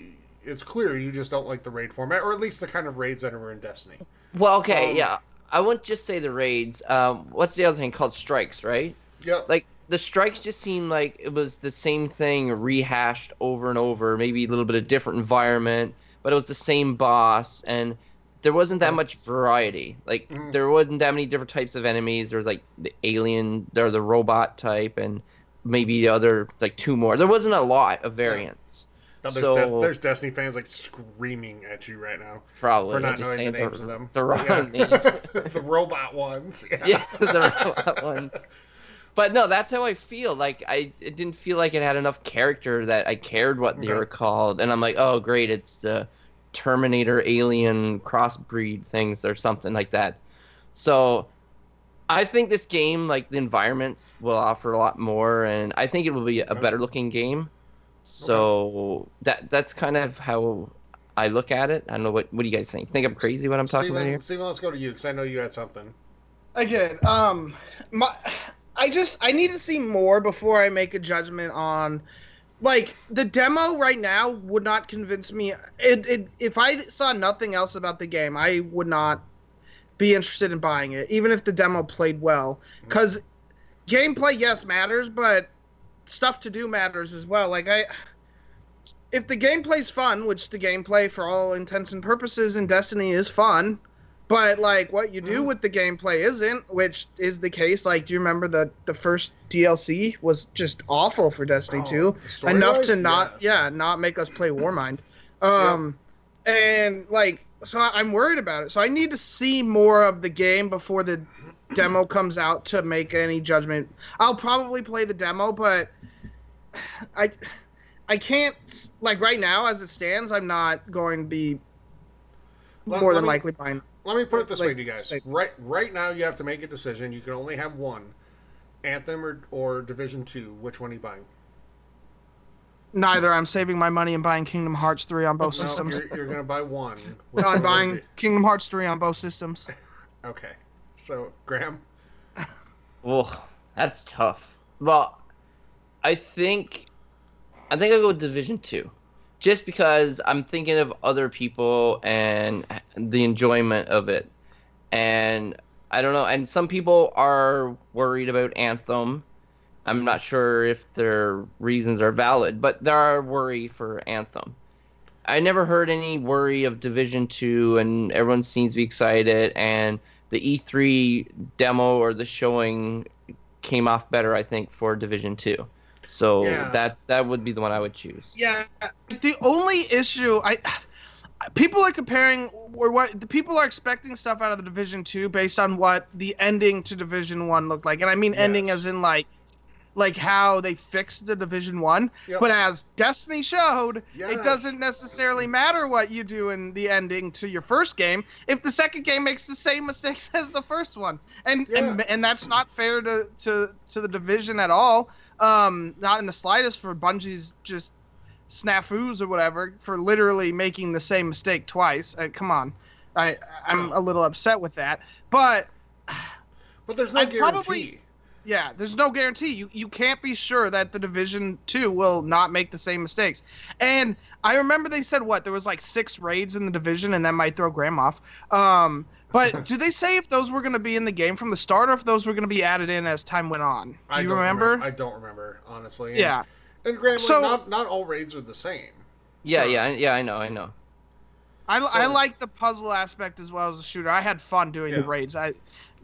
it's clear you just don't like the raid format, or at least the kind of raids that are in Destiny. Well, okay, Um, yeah, I wouldn't just say the raids. Um, what's the other thing called strikes, right? Yep. like the strikes just seemed like it was the same thing rehashed over and over maybe a little bit of different environment but it was the same boss and there wasn't that much variety like Mhm. there wasn't that many different types of enemies there was like the alien or the robot type and maybe the other like two more there wasn't a lot of variants Now, there's, so- Des- there's Destiny fans like screaming at you right now probably for not knowing the names the, of them. the wrong Yeah. name. the robot ones. Yeah. yeah, the robot ones. But no, that's how I feel. Like I, it didn't feel like it had enough character that I cared what they were called, and I'm like, oh great, it's the Terminator alien crossbreed things or something like that. So I think this game, like the environment, will offer a lot more, and I think it will be a better looking game. So that that's kind of how I look at it. I don't know what what do you guys think? Think I'm crazy when I'm talking about Steven, here? Steven, let's go to you because I know you had something. I did. Um, my, I just I need to see more before I make a judgment on, like the demo right now would not convince me. It, it if I saw nothing else about the game, I would not be interested in buying it, even if the demo played well. Mm. Because gameplay, yes, matters, but stuff to do matters as well. Like I. If the gameplay's fun, which the gameplay for all intents and purposes in Destiny is fun, but like what you do mm. with the gameplay isn't, which is the case. Like, do you remember the the first DLC was just awful for Destiny Oh, 2? Enough to not, yes. yeah, not make us play Warmind. Um, and like, so I'm worried about it. So I need to see more of the game before the demo comes out to make any judgment. I'll probably play the demo, but I. I can't like right now as it stands. I'm not going to be Let- more let than me- likely buying. Let me put it this way to you guys. Right right now you have to make a decision. You can only have one. Anthem or, or Division Two. Which one are you buying? Neither. I'm saving my money and buying Kingdom Hearts 3 on both No, systems. you're, you're gonna buy one. Which No, I'm would buying? Kingdom Hearts 3 on both systems. Okay. So Graham. Oh, that's tough. Well, I think I think I'll go with Division Two, just because I'm thinking of other people and the enjoyment of it, and I don't know. And some people are worried about Anthem. I'm not sure if their reasons are valid, but there are worry for Anthem. I never heard any worry of Division Two, and everyone seems to be excited. And the E3 demo or the showing came off better, I think, for Division Two. So Yeah. that that would be the one I would choose. Yeah. The only issue I people are comparing or what the people are expecting stuff out of the Division 2 based on what the ending to Division 1 looked like. And I mean ending as in like like how they fixed the Division One. Yep. But as Destiny showed, Yes. it doesn't necessarily matter what you do in the ending to your first game if the second game makes the same mistakes as the first one, and and and that's not fair to to to the division at all. Um, not in the slightest for Bungie's just snafus or whatever for literally making the same mistake twice. Uh, come on, I I'm a little upset with that, but. But there's no I'd guarantee. probably- Yeah, there's no guarantee. You you can't be sure that the Division Two will not make the same mistakes. And I remember they said what there was like six raids in the division, and that might throw Graham off. Um, but do they say if those were going to be in the game from the start, or if those were going to be added in as time went on? Do I you don't remember? I don't remember honestly. Yeah. And Graham, So- not not all raids are the same. Yeah, Sure. yeah, yeah. I know, I know. I, I like the puzzle aspect as well as the shooter. I had fun doing the raids. I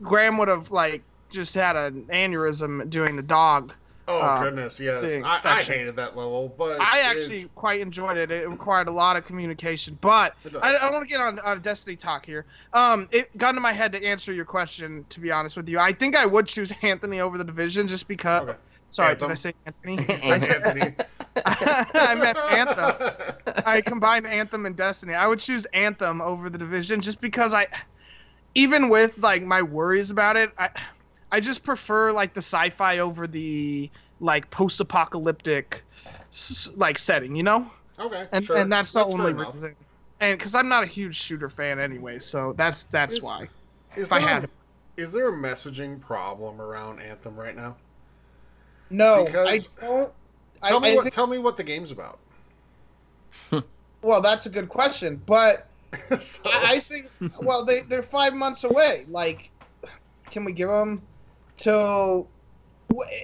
Graham would have like just had an aneurysm doing the dog. Oh Uh, goodness, yes. I, I hated that level, but I it's- actually quite enjoyed it. It required a lot of communication, but It does. I, I want to get on, on Destiny talk here. Um, it got into my head to answer your question. To be honest with you, I think I would choose Anthony over the division just because. Okay. Sorry, Anthem. did I say Anthony? I said Anthony. I meant Anthem. I combined Anthem and Destiny. I would choose Anthem over the division just because I, even with like my worries about it, I, I just prefer like the sci-fi over the like post-apocalyptic, like setting. You know, okay, and sure. and that's the fair only reason. And because I'm not a huge shooter fan anyway, so that's that's Is- why. Is if I there, had- is there a messaging problem around Anthem right now? No, Because- I don't. Tell me I what. think- Tell me what the game's about. well, that's a good question, but So- I I think well they they're five months away. Like, can we give them till?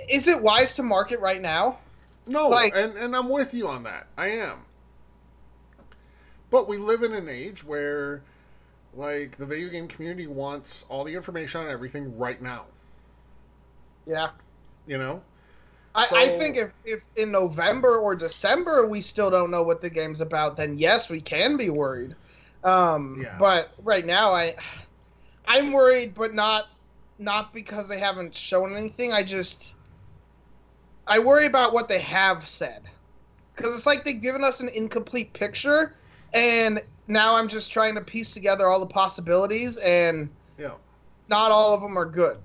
Is it wise to market right now? No, Like- and, and I'm with you on that. I am. But we live in an age where, like, the video game community wants all the information on everything right now. Yeah, You know? I, I think if if in November or December we still don't know what the game's about, then yes, we can be worried. Um, Yeah. But right now, I I'm worried, but not not because they haven't shown anything. I just I worry about what they have said because it's like they've given us an incomplete picture, and now I'm just trying to piece together all the possibilities, and Yeah. not all of them are good.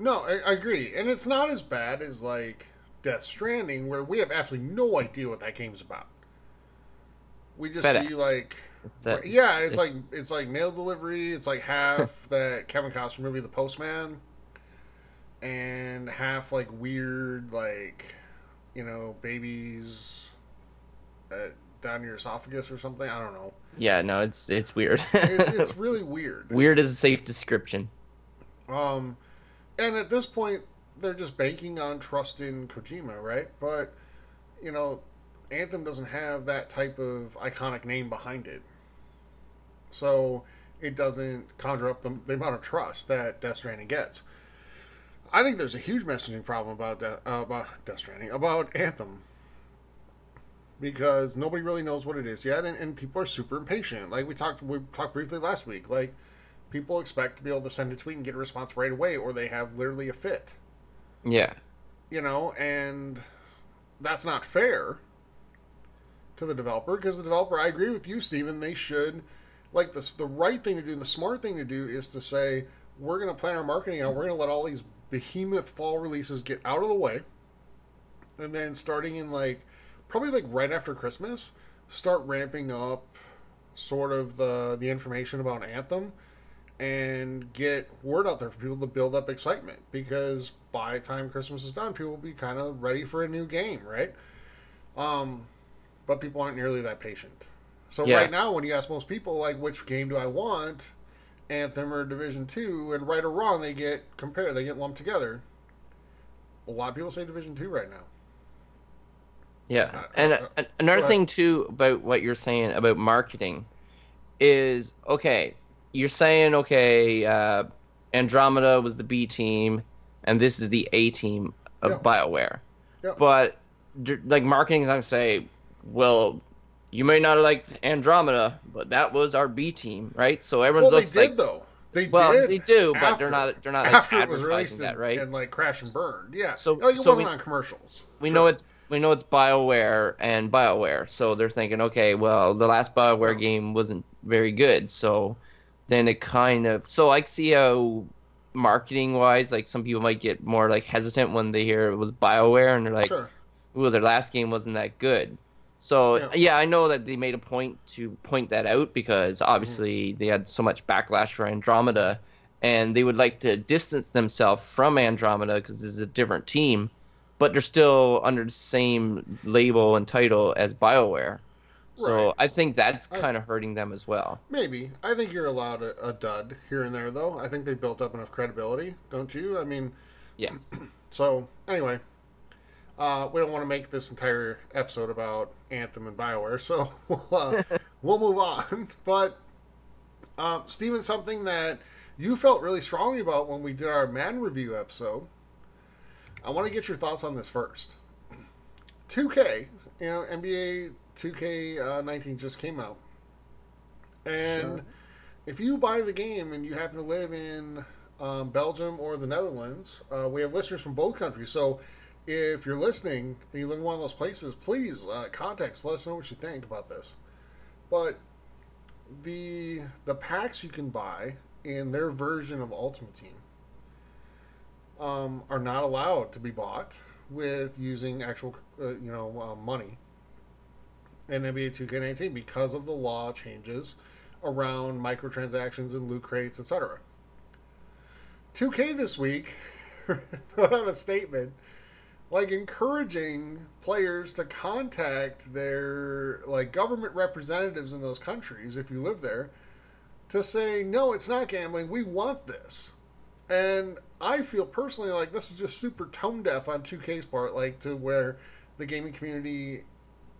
No, I, I agree. And it's not as bad as, like, Death Stranding, where we have absolutely no idea what that game's about. We just FedEx. see, like, It's that- yeah, it's like it's like mail delivery. It's like half that Kevin Costner movie, The Postman, and half like weird, like you know, babies uh, down your esophagus or something. I don't know. yeah, no, it's it's weird. It's, it's really weird. weird is a safe description. Um, and at this point, they're just banking on trust in Kojima, right? But you know, Anthem doesn't have that type of iconic name behind it, so it doesn't conjure up the, the amount of trust that Death Stranding gets. I think there's a huge messaging problem about De- uh, about Death Stranding about Anthem because nobody really knows what it is yet, and, and people are super impatient. Like we talked, we talked briefly last week. Like people expect to be able to send a tweet and get a response right away, or they have literally a fit. Yeah, You know, and that's not fair to the developer because the developer. I agree with you, Steven. They should like the the right thing to do. The smart thing to do is to say we're going to plan our marketing out. We're going to let all these behemoth fall releases get out of the way, and then starting in like probably like right after Christmas, start ramping up sort of the the information about Anthem and get word out there for people to build up excitement because by the time Christmas is done, people will be kind of ready for a new game, right? Um, but people aren't nearly that patient. So Yeah. right now, when you ask most people like which game do I want, Anthem or Division Two, and right or wrong, they get compared, they get lumped together. A lot of people say Division Two right now. yeah. Uh, And uh, another thing too about what you're saying about marketing is okay. You're saying okay, uh, Andromeda was the B team, and this is the A team of Yeah. Bioware. Yeah. But like marketing is not gonna say, well, you may not have liked Andromeda, but that was our B team, right? So everyone's like Well, they did like though. They Well, did. they do, but after- they're not. They're not like, after it was advertising released that, right? and like crash and burned. Yeah. So- like it so wasn't we- on commercials. we Sure. know it's we know it's Bioware and Bioware, so they're thinking, okay, well, the last Bioware game wasn't very good, so then it kind of so I see how marketing wise, like some people might get more like hesitant when they hear it was Bioware and they're like, sure. ooh, their last game wasn't that good. So Yeah. yeah. I know that they made a point to point that out because mm-hmm. obviously they had so much backlash for Andromeda, and they would like to distance themselves from Andromeda because it's a different team, but they're still under the same label and title as Bioware. So Right. I think that's kind of hurting them as well. Maybe. I think you're allowed a, a dud here and there, though. I think they built up enough credibility, don't you? I mean, Yes. so anyway, uh, we don't want to make this entire episode about Anthem and Bioware, so we'll, uh, we'll move on. But um, Steven, something that you felt really strongly about when we did our Madden review episode. I want to get your thoughts on this first. 2K, you know, NBA 2K19 just came out. And if you buy the game and you happen to live in um, Belgium or the Netherlands, uh, we have listeners from both countries. So if you're listening and you live in one of those places, please uh, contact us. Let us know what you think about this. But the the packs you can buy in their version of Ultimate Team um, are not allowed to be bought with using actual uh, you know uh, money in NBA 2K19 because of the law changes around microtransactions and loot crates, etc. 2K this week put out a statement like encouraging players to contact their like government representatives in those countries if you live there to say no it's not gambling we want this and i feel personally like this is just super tone deaf on 2k's part like to where the gaming community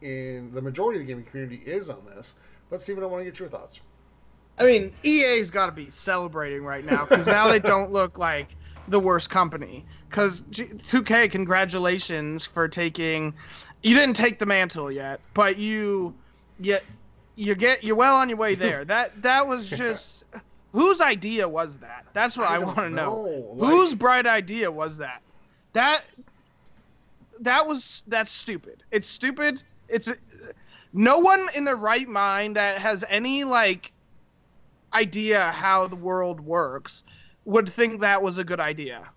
in the majority of the gaming community is on this but steven i want to get your thoughts I mean, EA's got to be celebrating right now because now they don't look like the worst company. Because 2K, congratulations for taking. You didn't take the mantle yet, but you, you, you get you're well on your way there. That that was just whose idea was that? That's what I, don't want to know. know. Like- Whose bright idea was that? That that was that's stupid. It's stupid. It's no one in their right mind that has any like idea how the world works would think that was a good idea.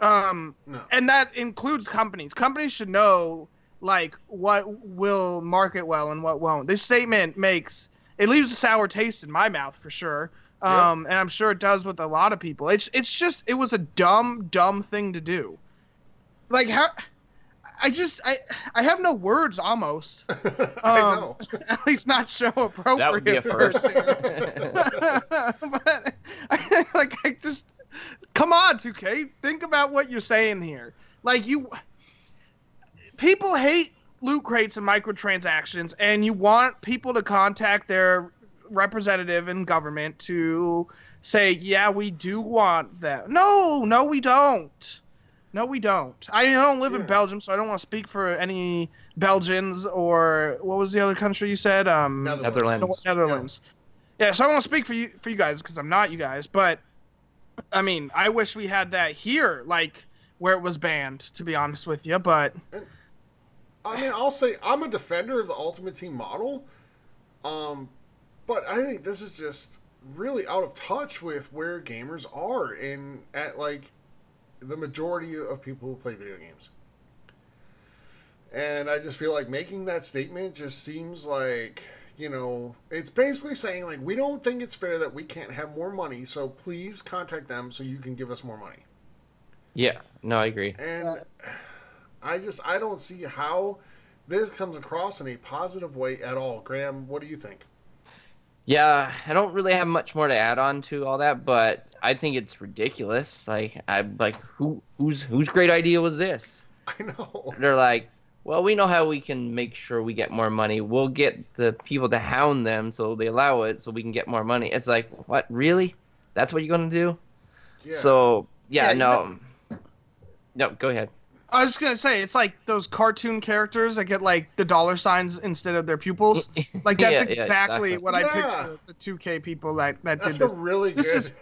Um, no and that includes companies. Companies should know like what will market well and what won't. This statement makes it leaves a sour taste in my mouth for sure. Um, and I'm sure it does with a lot of people. It's it's just it was a dumb dumb thing to do. Like how I just I I have no words almost. i Um, know At least not show appropriate. That would be a first. but I, like I just come on 2k think about what you're saying here like you people hate loot crates and microtransactions and you want people to contact their representative in government to say yeah we do want that no no we don't no we don't i don't live Yeah. in belgium so i don't want to speak for any belgians or what was the other country you said um Netherlands. Netherlands. the Netherlands. Yeah. so I won't speak for you for you guys because I'm not you guys, but I mean, I wish we had that here, like where it was banned. To be honest with you, but I mean, I'll say I'm a defender of the Ultimate Team model, um, but I think this is just really out of touch with where gamers are in at like the majority of people who play video games. And I just feel like making that statement just seems like you know it's basically saying like we don't think it's fair that we can't have more money, so please contact them so you can give us more money. yeah. No, I agree. And I just I don't see how this comes across in a positive way at all. Graham, what do you think? Yeah, I don't really have much more to add on to all that, but I think it's ridiculous. Like, I'm like who whose whose great idea was this? I know. They're like, well, we know how we can make sure we get more money. We'll get the people to hound them so they allow it, so we can get more money. It's like, what? Really? That's what you're gonna do? Yeah. So yeah, Yeah, you no, no. Go ahead. I was just gonna say it's like those cartoon characters that get like the dollar signs instead of their pupils. Like that's Yeah, yeah, exactly, exactly. what I Yeah. picture the 2K people that that that's did a this. really This good. is-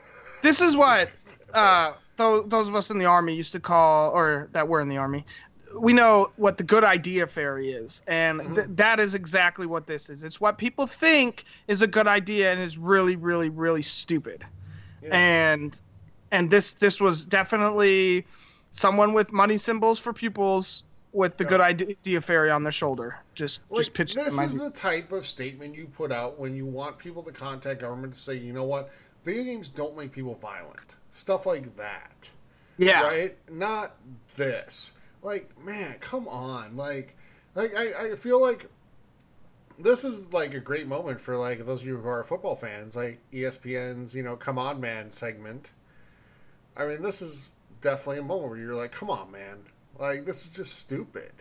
this is what uh, those, those of us in the army used to call, or that were in the army, we know what the good idea fairy is, and th- that is exactly what this is. It's what people think is a good idea and is really, really, really stupid. And and this this was definitely someone with money symbols for pupils with the good idea fairy on their shoulder. Just Like, just pitched this is idea. the type of statement you put out when you want people to contact government to say, you know what, video games don't make people violent. Stuff like that. yeah. right? Not this. Like, man, come on. Like, like I, I feel like this is like a great moment for like those of you who are football fans, like ESPN's, you know, come on man segment. I mean, this is definitely a moment where you're like, come on, man. Like, this is just stupid.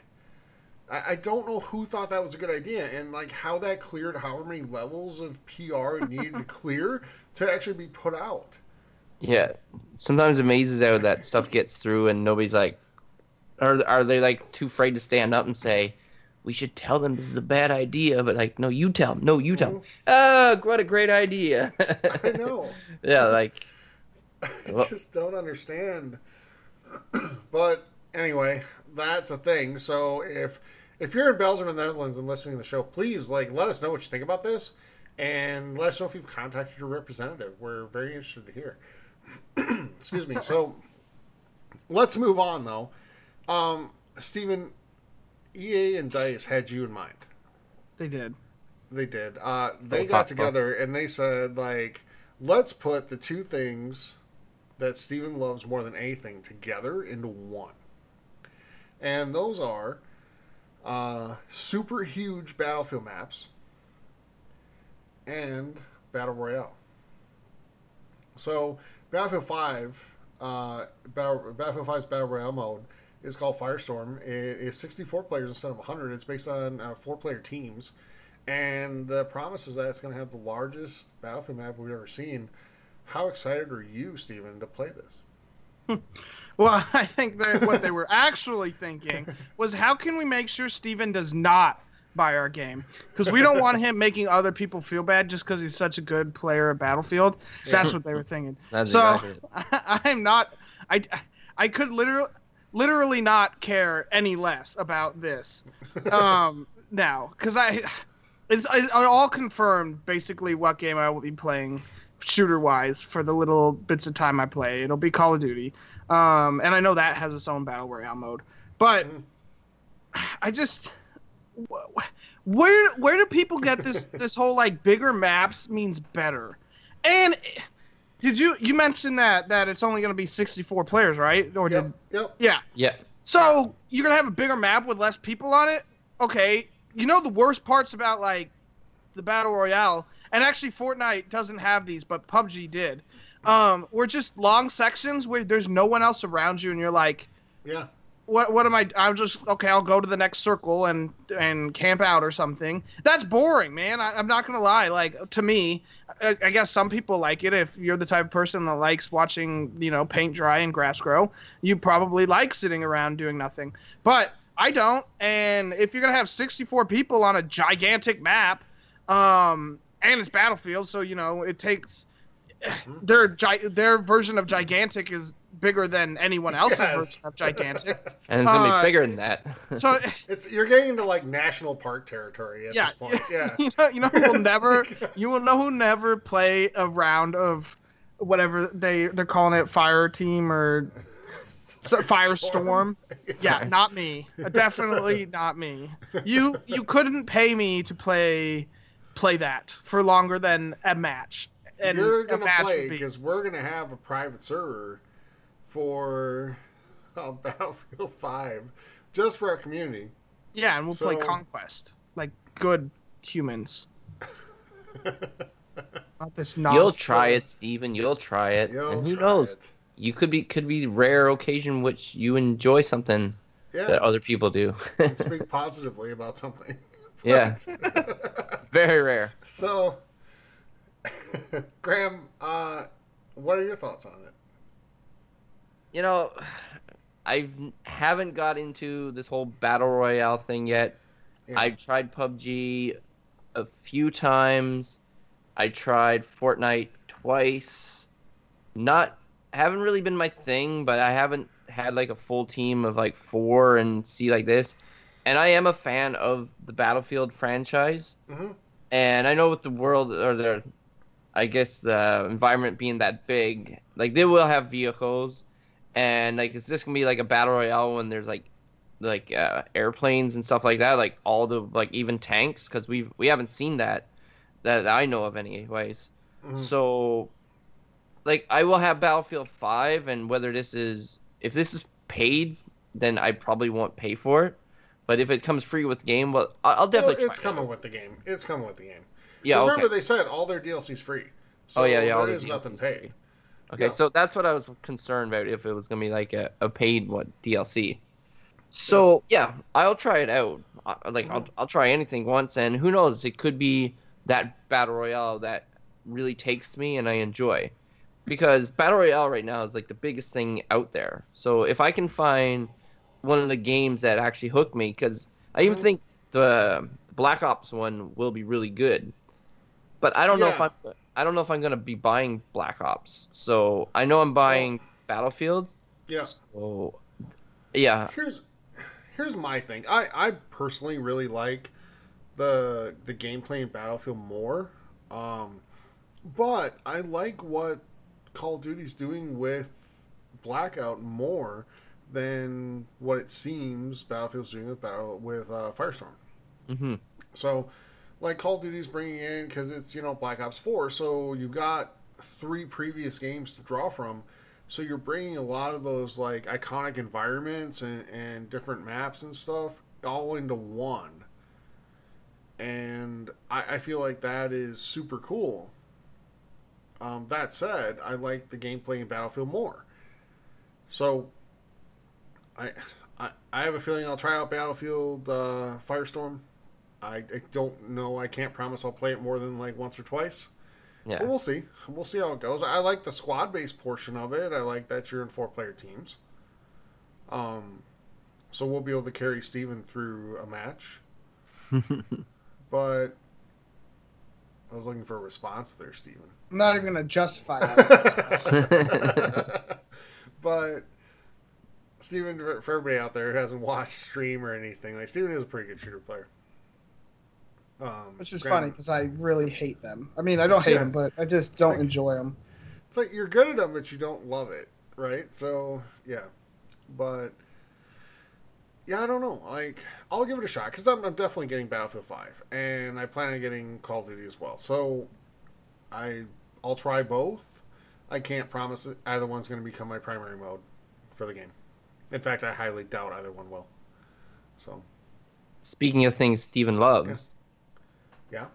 I, I don't know who thought that was a good idea and like how that cleared however many levels of PR it needed to clear to actually be put out. Yeah, sometimes it amazes how that stuff gets through and nobody's like, are are they like too afraid to stand up and say, we should tell them this is a bad idea, but like, no, you tell them, no, you tell them. Ah, what a great idea. I know. yeah, like, I just don't understand. but anyway, that's a thing. So if if you're in Belgium and the Netherlands and listening to the show, please like let us know what you think about this, and let us know if you've contacted your representative. We're very interested to hear. Excuse me. So let's move on though. Um, Steven, EA and Dice had you in mind. They did. They did. Uh, they Don't got together and they said, like, let's put the two things that Steven loves more than anything together into one. And those are uh, super huge battlefield maps and Battle Royale. So, Battlefield 5, uh, Battle, Battlefield 5's Battle Royale mode is called Firestorm. It is 64 players instead of 100. It's based on uh, four player teams. And the promise is that it's going to have the largest Battlefield map we've ever seen. How excited are you, Steven, to play this? Well, I think that what they were actually thinking was how can we make sure Steven does not buy our game? Because we don't want him making other people feel bad just because he's such a good player at Battlefield. That's what they were thinking. That's so exactly I, I'm not. I I could literally literally not care any less about this um, now because I it's I, I all confirmed basically what game I will be playing shooter wise for the little bits of time I play. It'll be Call of Duty, um, and I know that has its own battle royale mode, but I just wh- wh- where where do people get this this whole like bigger maps means better, and. Did you you mentioned that that it's only going to be 64 players, right? Or Yep. did Yep. yeah. yeah. So you're gonna have a bigger map with less people on it. Okay. You know the worst parts about like the battle royale, and actually Fortnite doesn't have these, but PUBG did. Um, we're just long sections where there's no one else around you, and you're like, Yeah. What what am I? I'm just okay. I'll go to the next circle and and camp out or something. That's boring, man. I, I'm not gonna lie. Like to me, I, I guess some people like it. If you're the type of person that likes watching, you know, paint dry and grass grow, you probably like sitting around doing nothing. But I don't. And if you're gonna have 64 people on a gigantic map, um, and it's Battlefield, so you know it takes their gi- their version of gigantic is bigger than anyone else's Yes. version of gigantic. And it's gonna Uh, be bigger than that. So It's you're getting into like national park territory at yeah, this point. Yeah. you know, you know who will never, like- you will know who never play a round of whatever they they're calling it, fire team or so, firestorm. Yeah, not me. Definitely not me. You you couldn't pay me to play play that for longer than a match. And you're gonna play because we're gonna have a private server for uh, Battlefield Five, just for our community. yeah, and we'll play conquest like good humans. Not this You'll try it, Steven. You'll try it. You'll and who knows? it. You could be could be rare occasion which you enjoy something Yeah, that other people do. and speak positively about something. yeah. Very rare. So, Graham, uh, what are your thoughts on it? You know, I haven't got into this whole battle royale thing yet. Yeah. I tried PUBG a few times. I tried Fortnite twice. not haven't really been my thing, but I haven't had like a full team of like four and see like this. And I am a fan of the Battlefield franchise. Mhm. And I know with the world or the, I guess the environment being that big, like they will have vehicles, and like is this gonna be like a battle royale when there's like, like uh, airplanes and stuff like that, like all the like even tanks, because we've we haven't seen that, that I know of anyways. Mhm. So, like, I will have Battlefield 5, and whether this is, if this is paid, then I probably won't pay for it. But if it comes free with the game, well, I'll Well, definitely it's try it coming out. with the game. It's coming with the game. yeah okay. remember they said all their DLC's free. So oh, yeah, yeah. all there the nothing paid. Okay, Yeah. so that's what I was concerned about if it was going to be like a, a paid what DLC. So, yeah, I'll try it out. I, like, I'll, I'll try anything once, and who knows, it could be that Battle Royale that really takes me and I enjoy. Because Battle Royale right now is like the biggest thing out there. So if I can find one of the games that actually hook me, because I even think the Black Ops one will be really good. But I don't know if I'm I don't know if I'm gonna be buying Black Ops. So I know I'm buying Battlefield. Yeah. So yeah, Here's here's my thing. I I personally really like the the gameplay in Battlefield more. Um but I like what Call of Duty's doing with Blackout more than what it seems Battlefield's doing with Battle with uh, Firestorm. hmm So, like Call of Duty's bringing in because it's you know Black Ops Four, so you got three previous games to draw from. So you're bringing a lot of those like iconic environments and, and different maps and stuff all into one. And I, I feel like that is super cool. Um, that said, I like the gameplay in Battlefield more. So I, I I have a feeling I'll try out Battlefield uh, Firestorm. I, I don't know. I can't promise I'll play it more than like once or twice. yeah. But we'll see. We'll see how it goes. I like the squad based portion of it. I like that you're in four player teams. Um, so we'll be able to carry Steven through a match. but I was looking for a response there, Steven. I'm not even gonna justify that. but Steven, for for everybody out there who hasn't watched stream or anything, like Steven is a pretty good shooter player. Um, Which is granted- funny because I really hate them. I mean, I don't hate Yeah. them, but I just don't like- enjoy them. It's like you're good at them, but you don't love it, right? So yeah, but yeah, I don't know. Like I'll give it a shot because I'm, I'm definitely getting Battlefield Five, and I plan on getting Call of Duty as well. So I I'll try both. I can't promise it either one's going to become my primary mode for the game. In fact, I highly doubt either one will. So Speaking of things Steven loves, yeah.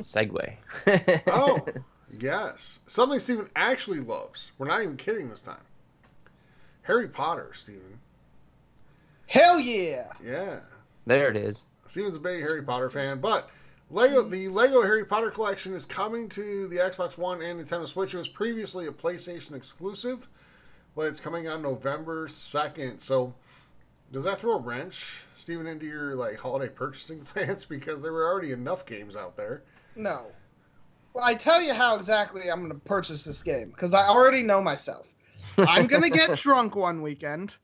Segue. Oh yes, something Steven actually loves. We're not even kidding this time. Harry Potter, Steven. Hell yeah! Yeah. there it is. Steven's a big Harry Potter fan, but Lego the Lego Harry Potter collection is coming to the Xbox One and Nintendo Switch. It was previously a PlayStation exclusive, but it's coming on November second. So does that throw a wrench, Steven, into your like holiday purchasing plans? Because there were already enough games out there. No. Well, I tell you how exactly I'm going to purchase this game because I already know myself. I'm going to get drunk one weekend.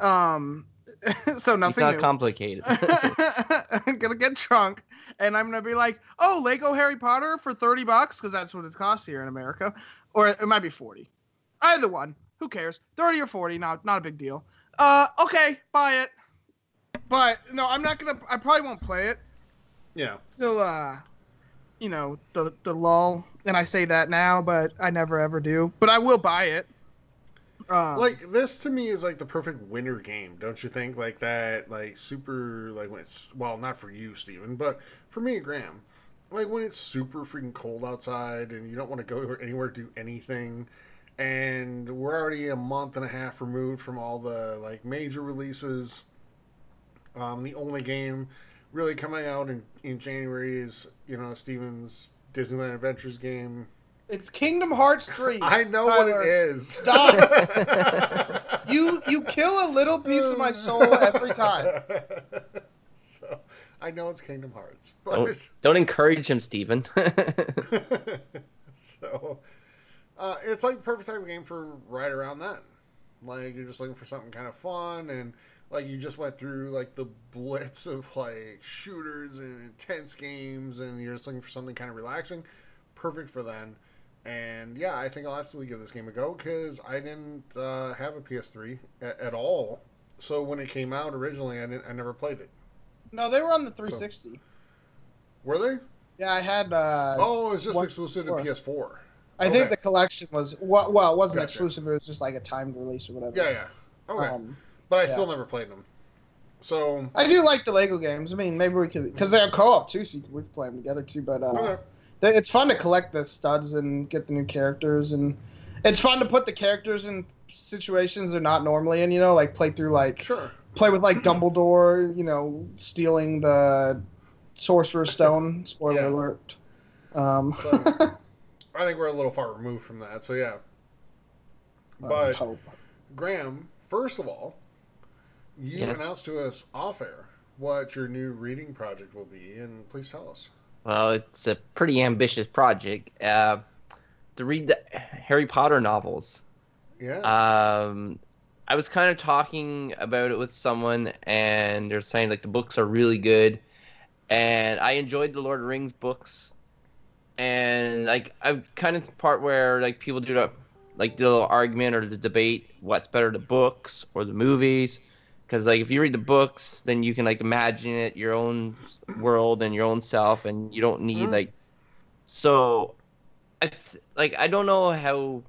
Um, so It's nothing not new. complicated. I'm gonna get drunk, and I'm gonna be like, "Oh, Lego Harry Potter for thirty bucks," because that's what it costs here in America, or it might be forty. Either one, who cares? Thirty or forty, not not a big deal. Uh, okay, buy it. But no, I'm not gonna. I probably won't play it Yeah. till uh, you know, the the lull. And I say that now, but I never ever do. But I will buy it. Um, Like this to me is like the perfect winter game, don't you think? Like that, like super, like when it's well, not for you, Steven, but for me Graham, like when it's super freaking cold outside and you don't want to go anywhere do anything, and we're already a month and a half removed from all the like major releases. Um, the only game really coming out in in January is you know Steven's Disneyland Adventures game. it's Kingdom Hearts three. I know Tyler, what it is. Stop. you you kill a little piece of my soul every time. so I know it's Kingdom Hearts, but don't, don't encourage him, Steven. so uh, it's like the perfect type of game for right around then. Like you're just looking for something kind of fun and like you just went through like the blitz of like shooters and intense games and you're just looking for something kind of relaxing. Perfect for then. And yeah, I think I'll absolutely give this game a go because I didn't uh, have a PS3 at, at all. So when it came out originally, I didn't, I never played it. No, they were on the 360. Were they? Yeah, I had. Uh, Oh, it's just exclusive to. PS4. I think the collection was well, well it wasn't Gotcha. exclusive. It was just like a timed release or whatever. Yeah, yeah. Okay. Um, but I yeah. still never played them. So I do like the Lego games. I mean, maybe we could because they're co-op too, so we can play them together too. But uh, okay. they- it's fun to collect the studs and get the new characters, and it's fun to put the characters in situations they're not normally in. You know, like play through like Sure. play with like Dumbledore. You know, stealing the Sorcerer's Stone. Spoiler Yeah. alert. Um, So I think we're a little far removed from that. So yeah. But hope. Graham, first of all, you Yes. announced to us off air what your new reading project will be, and please tell us. Well, it's a pretty ambitious project. Uh, to read the Harry Potter novels. Yeah. Um, I was kind of talking about it with someone, and they're saying like the books are really good, and I enjoyed the Lord of the Rings books, and like I'm kind of the part where like people do the like the little argument or the debate what's better the books or the movies because like if you read the books then you can like imagine it your own world and your own self and you don't need Mhm. like so i th- like i don't know how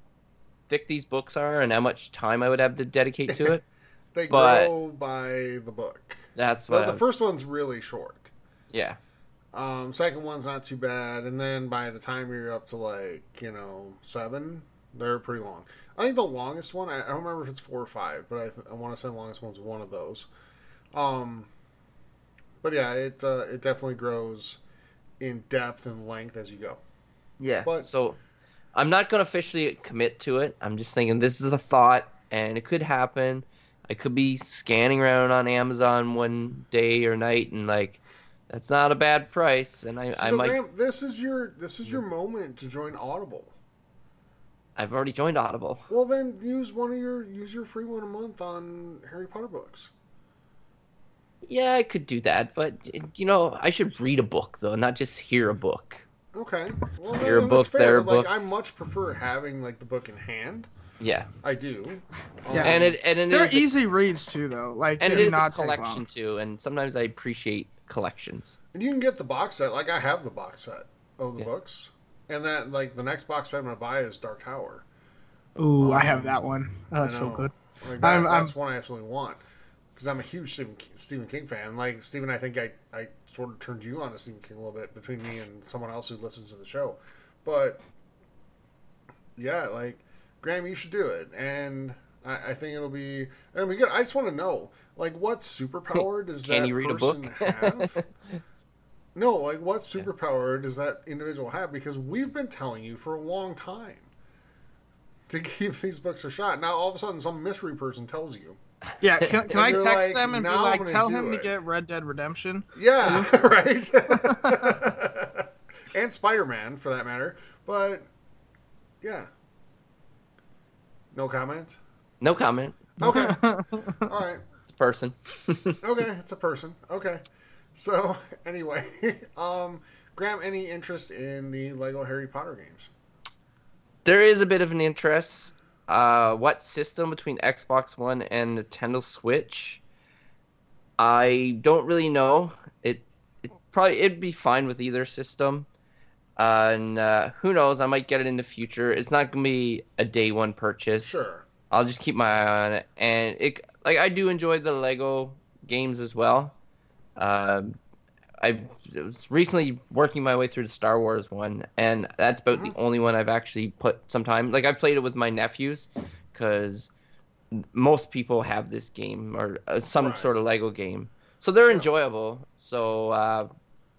thick these books are and how much time i would have to dedicate to it they but- grow by the book. that's The, what the was- first one's really short. yeah Um, second one's not too bad, and then by the time you're up to like you know seven, they're pretty long. I think the longest one I, I don't remember if it's four or five, but I, th- I want to say the longest one's one of those. Um, but yeah, it uh, it definitely grows in depth and length as you go. Yeah. But- so I'm not going to officially commit to it. I'm just thinking this is a thought and it could happen. I could be scanning around on Amazon one day or night and like that's not a bad price and I, I so might Graham, this is your this is your moment to join Audible. I've already joined Audible. Well, then use one of your use your free one a month on Harry Potter books. Yeah, I could do that, but you know, I should read a book though, not just hear a book. Okay, well, Here a book, fair. there a like, book. I much prefer having like the book in hand. Yeah. I do. Um, Yeah. And it and it They're is a- easy reads too, though. Like and it is it a not collection too, and sometimes I appreciate collections. And you can get the box set. Like I have the box set of the Yeah. books, and that like the next box set I'm gonna buy is Dark Tower. Ooh, I Um, have that one. Oh, that's so good. Like that, I'm- I'm- that's one I absolutely want because I'm a huge Stephen King, Stephen King fan. Like Stephen, I think I I sort of turned you on to Stephen King a little bit between me and someone else who listens to the show, but yeah, like Graham, you should do it, and I, I think it'll be it'll be good. I just want to know, like, what superpower does Can that you read a person book? have? No, like what superpower does that individual have? Because we've been telling you for a long time to give these books a shot. Now all of a sudden, some mystery person tells you, Yeah, can, can I text like, them and be like, tell him it." to get Red Dead Redemption? "Yeah, right," and Spider Man for that matter. But yeah, no comment. No comment. Okay, all right. It's a person. Okay, it's a person. Okay. So anyway, um, Graham, any interest in the Lego Harry Potter games? there is a bit of an interest. Uh, what system between Xbox One and Nintendo Switch? I don't really know. It, it probably it'd be fine with either system. Uh, and uh, who knows? I might get it in the future. It's not gonna be a day one purchase. Sure. I'll just keep my eye on it. And it like I do enjoy the Lego games as well. Um, I was recently working my way through the Star Wars one, and that's about the only one I've actually put some time. Like I played it with my nephews, because most people have this game or uh, some Right. sort of Lego game, so they're enjoyable. So uh,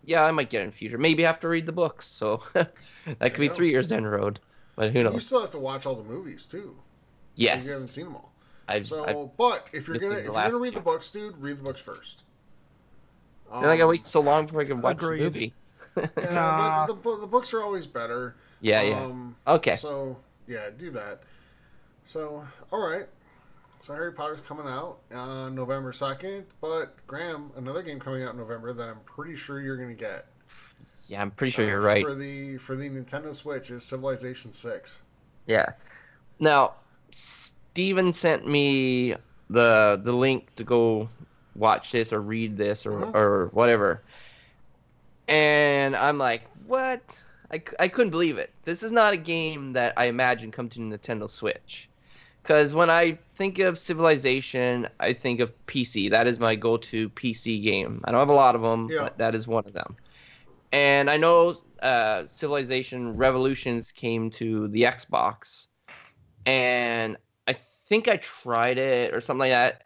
yeah, I might get it in the future. Maybe have to read the books. So that could be three years down the road, but who knows? You still have to watch all the movies too. Yes, You haven't seen them all. I've, So, I've but if you're gonna if you're gonna read two. the books, dude, read the books first. Then I gotta Um, wait so long before I can watch Agreed. the movie. Yeah, the, the, the books are always better. Yeah, yeah. Um, Okay. So yeah, do that. So, all right. So Harry Potter's coming out on November second, but Graham, another game coming out in November that I'm pretty sure you're going to get. Yeah, I'm pretty sure uh, you're right. For the for the Nintendo Switch is Civilization Six. Yeah. Now, Steven sent me the the link to go watch this or read this or, Mhm. or whatever. And I'm like, what? I, I couldn't believe it. This is not a game that I imagine come to Nintendo Switch. Because when I think of Civilization, I think of PC. That is my go to PC game. I don't have a lot of them, Yeah. but that is one of them. And I know uh, Civilization Revolutions came to the Xbox, and I think I tried it or something like that,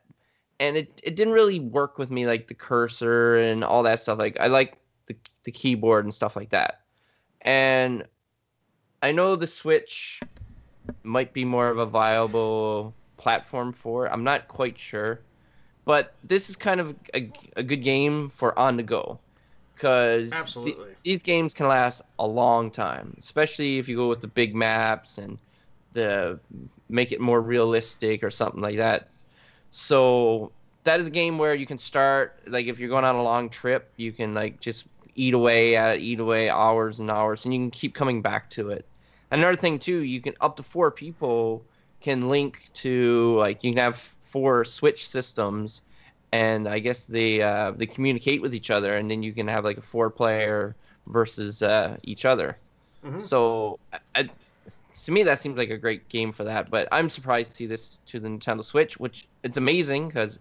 and it, it didn't really work with me, like the cursor and all that stuff. Like I like the the keyboard and stuff like that, and I know the Switch might be more of a viable platform for. it. I'm not quite sure, but this is kind of a, a good game for on the go because Absolutely. these games can last a long time, especially if you go with the big maps and the make it more realistic or something like that. So that is a game where you can start like if you're going on a long trip, you can like just eat away at it, eat away hours and hours, and you can keep coming back to it. Another thing too, you can up to four people can link to like you can have four Switch systems, and I guess they uh, they communicate with each other, and then you can have like a four player versus uh, each other. Mhm. So I, to me, that seems like a great game for that. But I'm surprised to see this to the Nintendo Switch, which it's amazing because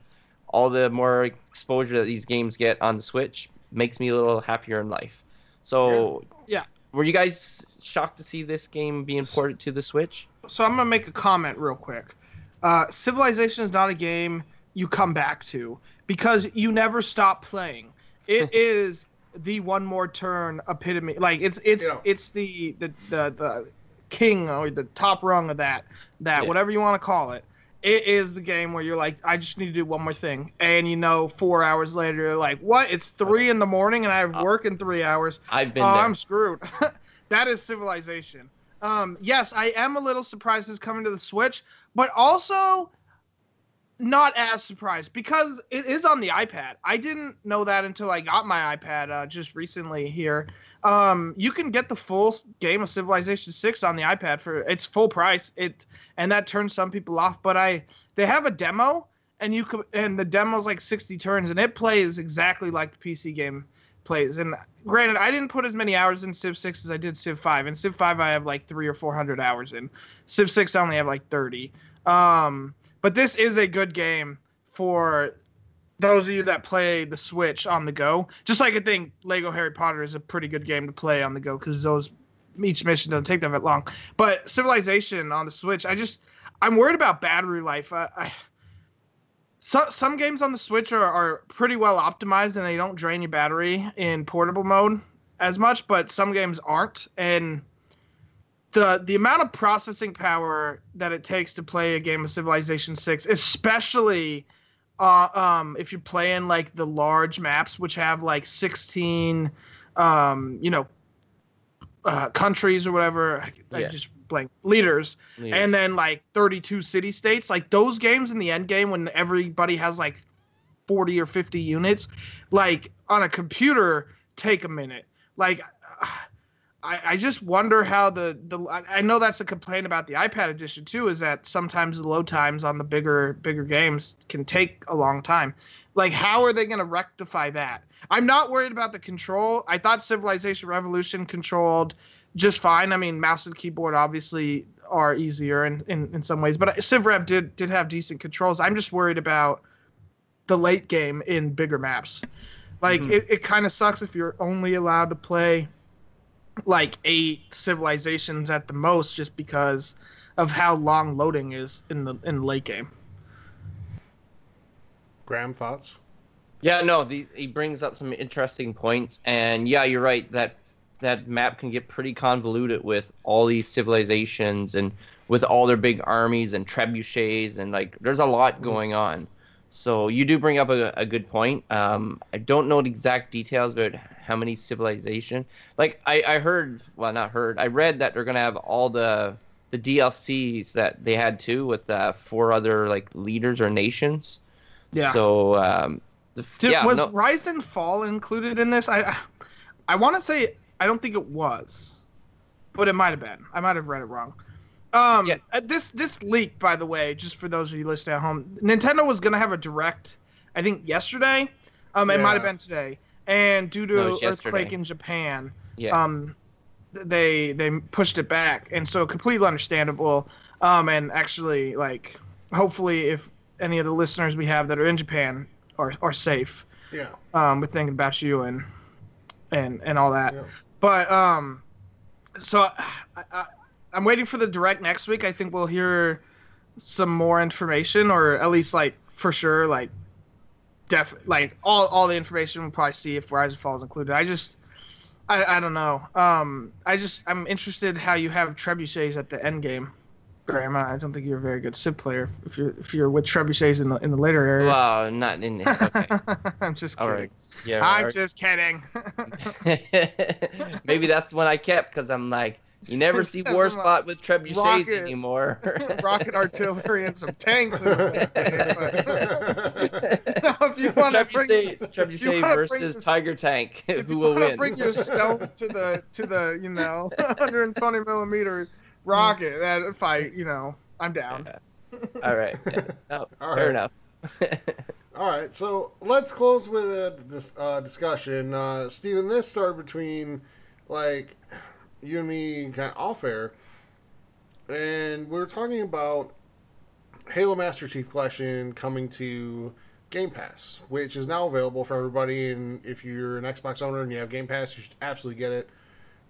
all the more exposure that these games get on the Switch makes me a little happier in life. So Yeah. were you guys shocked to see this game being ported to the Switch? So I'm gonna make a comment real quick. Uh, Civilization is not a game you come back to because you never stop playing. It is the one more turn epitome. Like it's it's Yeah. it's the the the the king or the top rung of that that Yeah. whatever you want to call it. It is the game where you're like, I just need to do one more thing, and you know, four hours later, you're like, what? It's three in the morning, and I have work in three hours. I've been oh, there. I'm screwed. that is civilization. Um, yes, I am a little surprised it's coming to the Switch, but also not as surprised because it is on the iPad. I didn't know that until I got my iPad uh, just recently here. Um, you can get the full game of Civilization 6 on the iPad for its full price. It and that turns some people off, but I they have a demo and you could and the demo's like 60 turns and it plays exactly like the PC game plays. And granted, I didn't put as many hours in Civ 6 as I did Civ 5. In Civ 5 I have like 3 or 400 hours in. Civ 6 I only have like 30. Um, but this is a good game for those of you that play the Switch on the go. Just like I think Lego Harry Potter is a pretty good game to play on the go because those each mission doesn't take that long. But Civilization on the Switch, I just I'm worried about battery life. I, I so, some games on the Switch are, are pretty well optimized and they don't drain your battery in portable mode as much, but some games aren't. And the the amount of processing power that it takes to play a game of Civilization Six, especially uh, um, if you're playing like the large maps, which have like 16, um, you know, uh, countries or whatever. I, I Yeah. just blank leaders Yeah. and then like 32 city states like those games in the end game when everybody has like 40 or 50 units like on a computer take a minute like I, I just wonder how the the I know that's a complaint about the iPad edition too is that sometimes the load times on the bigger bigger games can take a long time. Like how are they going to rectify that? I'm not worried about the control. I thought Civilization Revolution controlled just fine. I mean, mouse and keyboard obviously are easier in, in, in some ways, but CivRev did did have decent controls. I'm just worried about the late game in bigger maps. Like Mhm. it, it kind of sucks if you're only allowed to play like eight civilizations at the most just because of how long loading is in the in the late game. Graham, thoughts? Yeah, no, the, he brings up some interesting points, and yeah, you're right that that map can get pretty convoluted with all these civilizations and with all their big armies and trebuchets and like there's a lot mm. going on. So you do bring up a, a good point. Um, I don't know the exact details about how many civilization. Like I, I heard, well, not heard. I read that they're gonna have all the the DLCs that they had too with uh, four other like leaders or nations. Yeah. So um, the, Did, yeah, was no, Rise and Fall included in this? I I, I want to say I don't think it was, but it might have been. I might have read it wrong. Um, Yeah. uh, this this leak, by the way, just for those of you listening at home, Nintendo was gonna have a direct, I think yesterday. Um, it might have been today, and due to was earthquake in Japan, yeah. um, they they pushed it back, and so completely understandable. Um, and actually, like, hopefully, if any of the listeners we have that are in Japan are are safe, Yeah. um, we're thinking about you and and and all that. Yeah. But um, so I, I, I'm waiting for the direct next week. I think we'll hear some more information, or at least like for sure, like def like all all the information we'll probably see if Rise and Fall is included. I just. I, I don't know. Um, I just I'm interested how you have trebuchets at the end game, Graham. I don't think you're a very good Civ player if you're if you're with trebuchets in the in the later area. well, not in. Okay. I'm just kidding. right. Yeah. I'm just kidding. Maybe that's the one I kept because I'm like, you never see Except Wars fought with trebuchets rocket- anymore. rocket artillery and some tanks. And now, if you want to bring, Trebuchet, you Trebuchet bring versus Tiger Tank. if Who you will win? bring your stone to the to the you know 120 millimeter rocket that fight, you know, I'm down. All right. Yeah. No, All fair right. enough. All right, so let's close with a dis- uh, discussion. Uh, Steven, this started between like you and me kind of off air, and we were talking about Halo Master Chief Collection coming to Game Pass, which is now available for everybody. And if you're an Xbox owner and you have Game Pass, you should absolutely get it.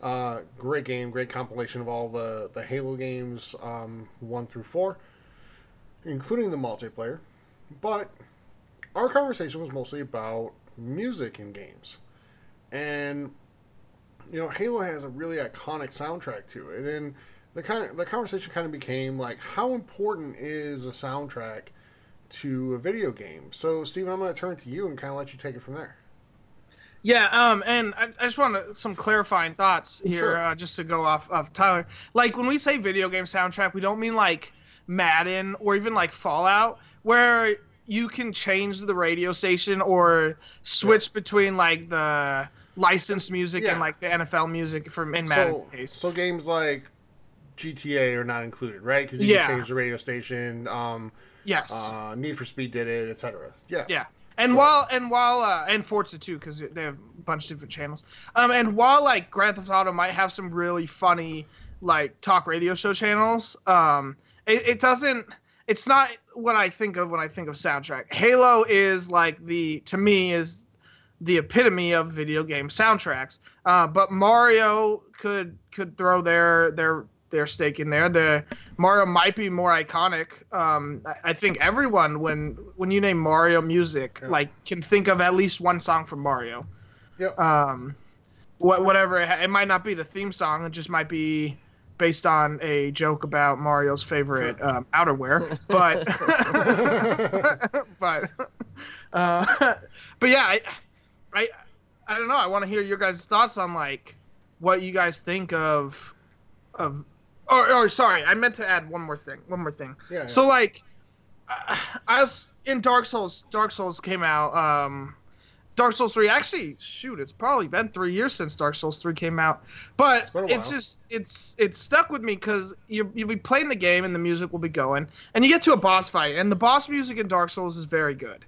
Uh, great game, great compilation of all the the Halo games, um, one through four, including the multiplayer. But our conversation was mostly about music in games. And you know, Halo has a really iconic soundtrack to it. And the kind of, the conversation kind of became like how important is a soundtrack to a video game? So, Steven, I'm going to turn to you and kind of let you take it from there. Yeah, um, and I, I just want some clarifying thoughts here, Sure. uh, just to go off of Tyler. Like when we say video game soundtrack, we don't mean like Madden or even like Fallout, where you can change the radio station or switch between like the licensed music Yeah. and like the NFL music from in Madden's So, case. so games like GTA are not included, right? Because you Yeah. can change the radio station. Um, yes. uh, Need for Speed did it, etc. Yeah. Yeah. And while and while uh, and Forza too, because they have a bunch of different channels. Um, and while like Grand Theft Auto might have some really funny like talk radio show channels, um, it, it doesn't. It's not what I think of when I think of soundtrack. Halo is like the to me is the epitome of video game soundtracks. Uh, but Mario could could throw their their their stake in there. The Mario might be more iconic. Um, I, I think everyone when when you name Mario music, Yeah. like can think of at least one song from Mario. Yep. Um, what whatever it, ha- it might not be the theme song. It just might be based on a joke about Mario's favorite um, outerwear. But but uh, but yeah, I, I I don't know. I want to hear your guys' thoughts on like what you guys think of of or, or sorry, I meant to add one more thing. One more thing. Yeah. So like, uh, as in Dark Souls, Dark Souls came out. Um, Dark Souls three. Actually, shoot, it's probably been three years since Dark Souls three came out. But It's it's just it's it's stuck with me because you you'll be playing the game and the music will be going, and you get to a boss fight, and the boss music in Dark Souls is very good.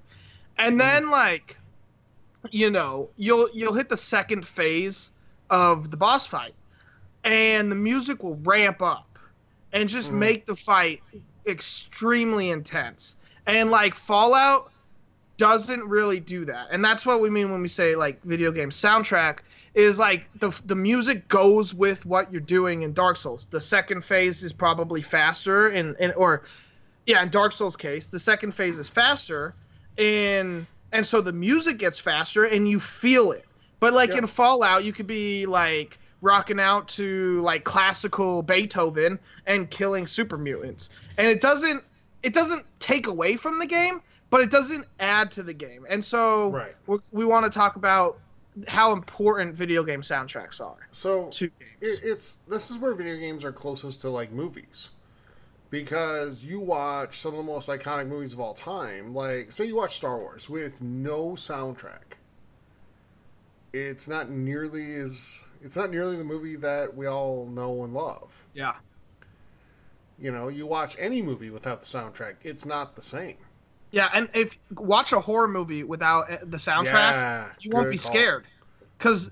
And Mm-hmm. then like, you know, you'll you'll hit the second phase of the boss fight, and the music will ramp up and just Mhm. make the fight extremely intense. And like Fallout doesn't really do that. And that's what we mean when we say like video game soundtrack is like the the music goes with what you're doing in Dark Souls. The second phase is probably faster in, in or yeah, in Dark Souls case, the second phase is faster and and so the music gets faster and you feel it. But like Yeah. in Fallout, you could be like rocking out to like classical Beethoven and killing super mutants. And it doesn't it doesn't take away from the game, but it doesn't add to the game. And so Right. we want to talk about how important video game soundtracks are So to games. it, it's this is where video games are closest to like movies because you watch some of the most iconic movies of all time. Like say you watch star wars with no soundtrack. It's not nearly as it's not nearly the movie that we all know and love. Yeah. you know you watch any movie without the soundtrack it's not the same. Yeah, and if watch a horror movie without uh, the soundtrack, Yeah, you won't be call. scared. Because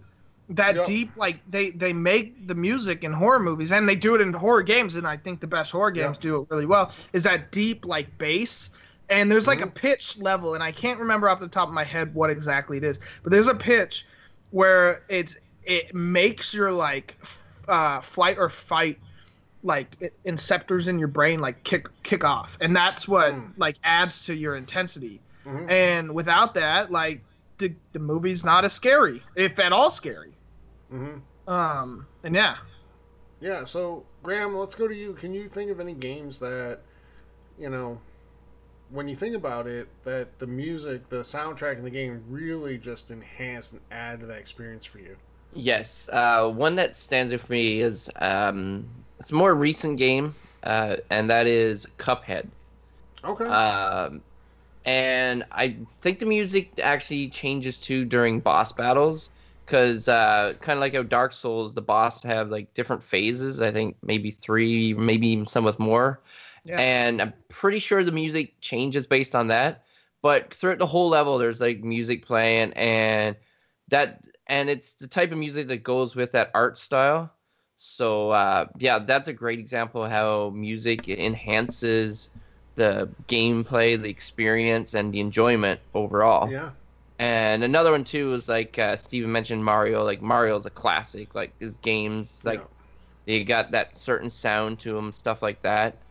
that Yep. deep like they they make the music in horror movies and they do it in horror games and i think the best horror games Yep. do it really well is that deep like bass and there's like a Mm-hmm. pitch level and i can't remember off the top of my head what exactly it is but there's a pitch where it's it makes your like uh flight or fight like inceptors in your brain like kick kick off and that's what Mm. like adds to your intensity Mhm. and without that like the, the movie's not as scary if at all scary hmm um and yeah Yeah, so Graham, let's go to you. Can you think of any games that, you know, when you think about it, that the music, the soundtrack in the game really just enhance and add to that experience for you? Yes, uh, one that stands out for me is um, it's a more recent game, uh, and that is Cuphead. Okay. Um, and I think the music actually changes too during boss battles, because uh, kind of like how Dark Souls, the boss have like different phases. I think maybe three, maybe even some with more. Yeah. And I'm pretty sure the music changes based on that. But throughout the whole level, there's like music playing, and that and it's the type of music that goes with that art style. So uh, yeah, that's a great example of how music enhances the gameplay, the experience, and the enjoyment overall. yeah. And another one too is like uh, Steven mentioned Mario. Like Mario's a classic. Like his games, like they got that certain sound to them, stuff like that.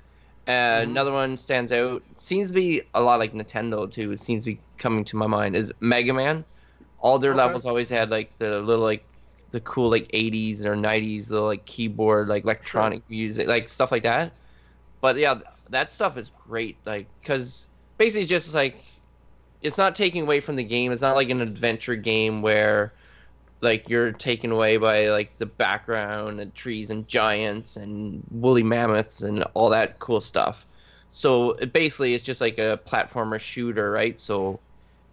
Uh, Mhm. Another one stands out. Seems to be a lot like Nintendo too. It seems to be coming to my mind is Mega Man. All their Okay. levels always had like the little like the cool like 80s or 90s little like keyboard like electronic music like stuff like that. But yeah, that stuff is great. Like because basically just like it's not taking away from the game. It's not like an adventure game where like you're taken away by like the background and trees and giants and woolly mammoths and all that cool stuff. So it basically it's just like a platformer shooter, right? So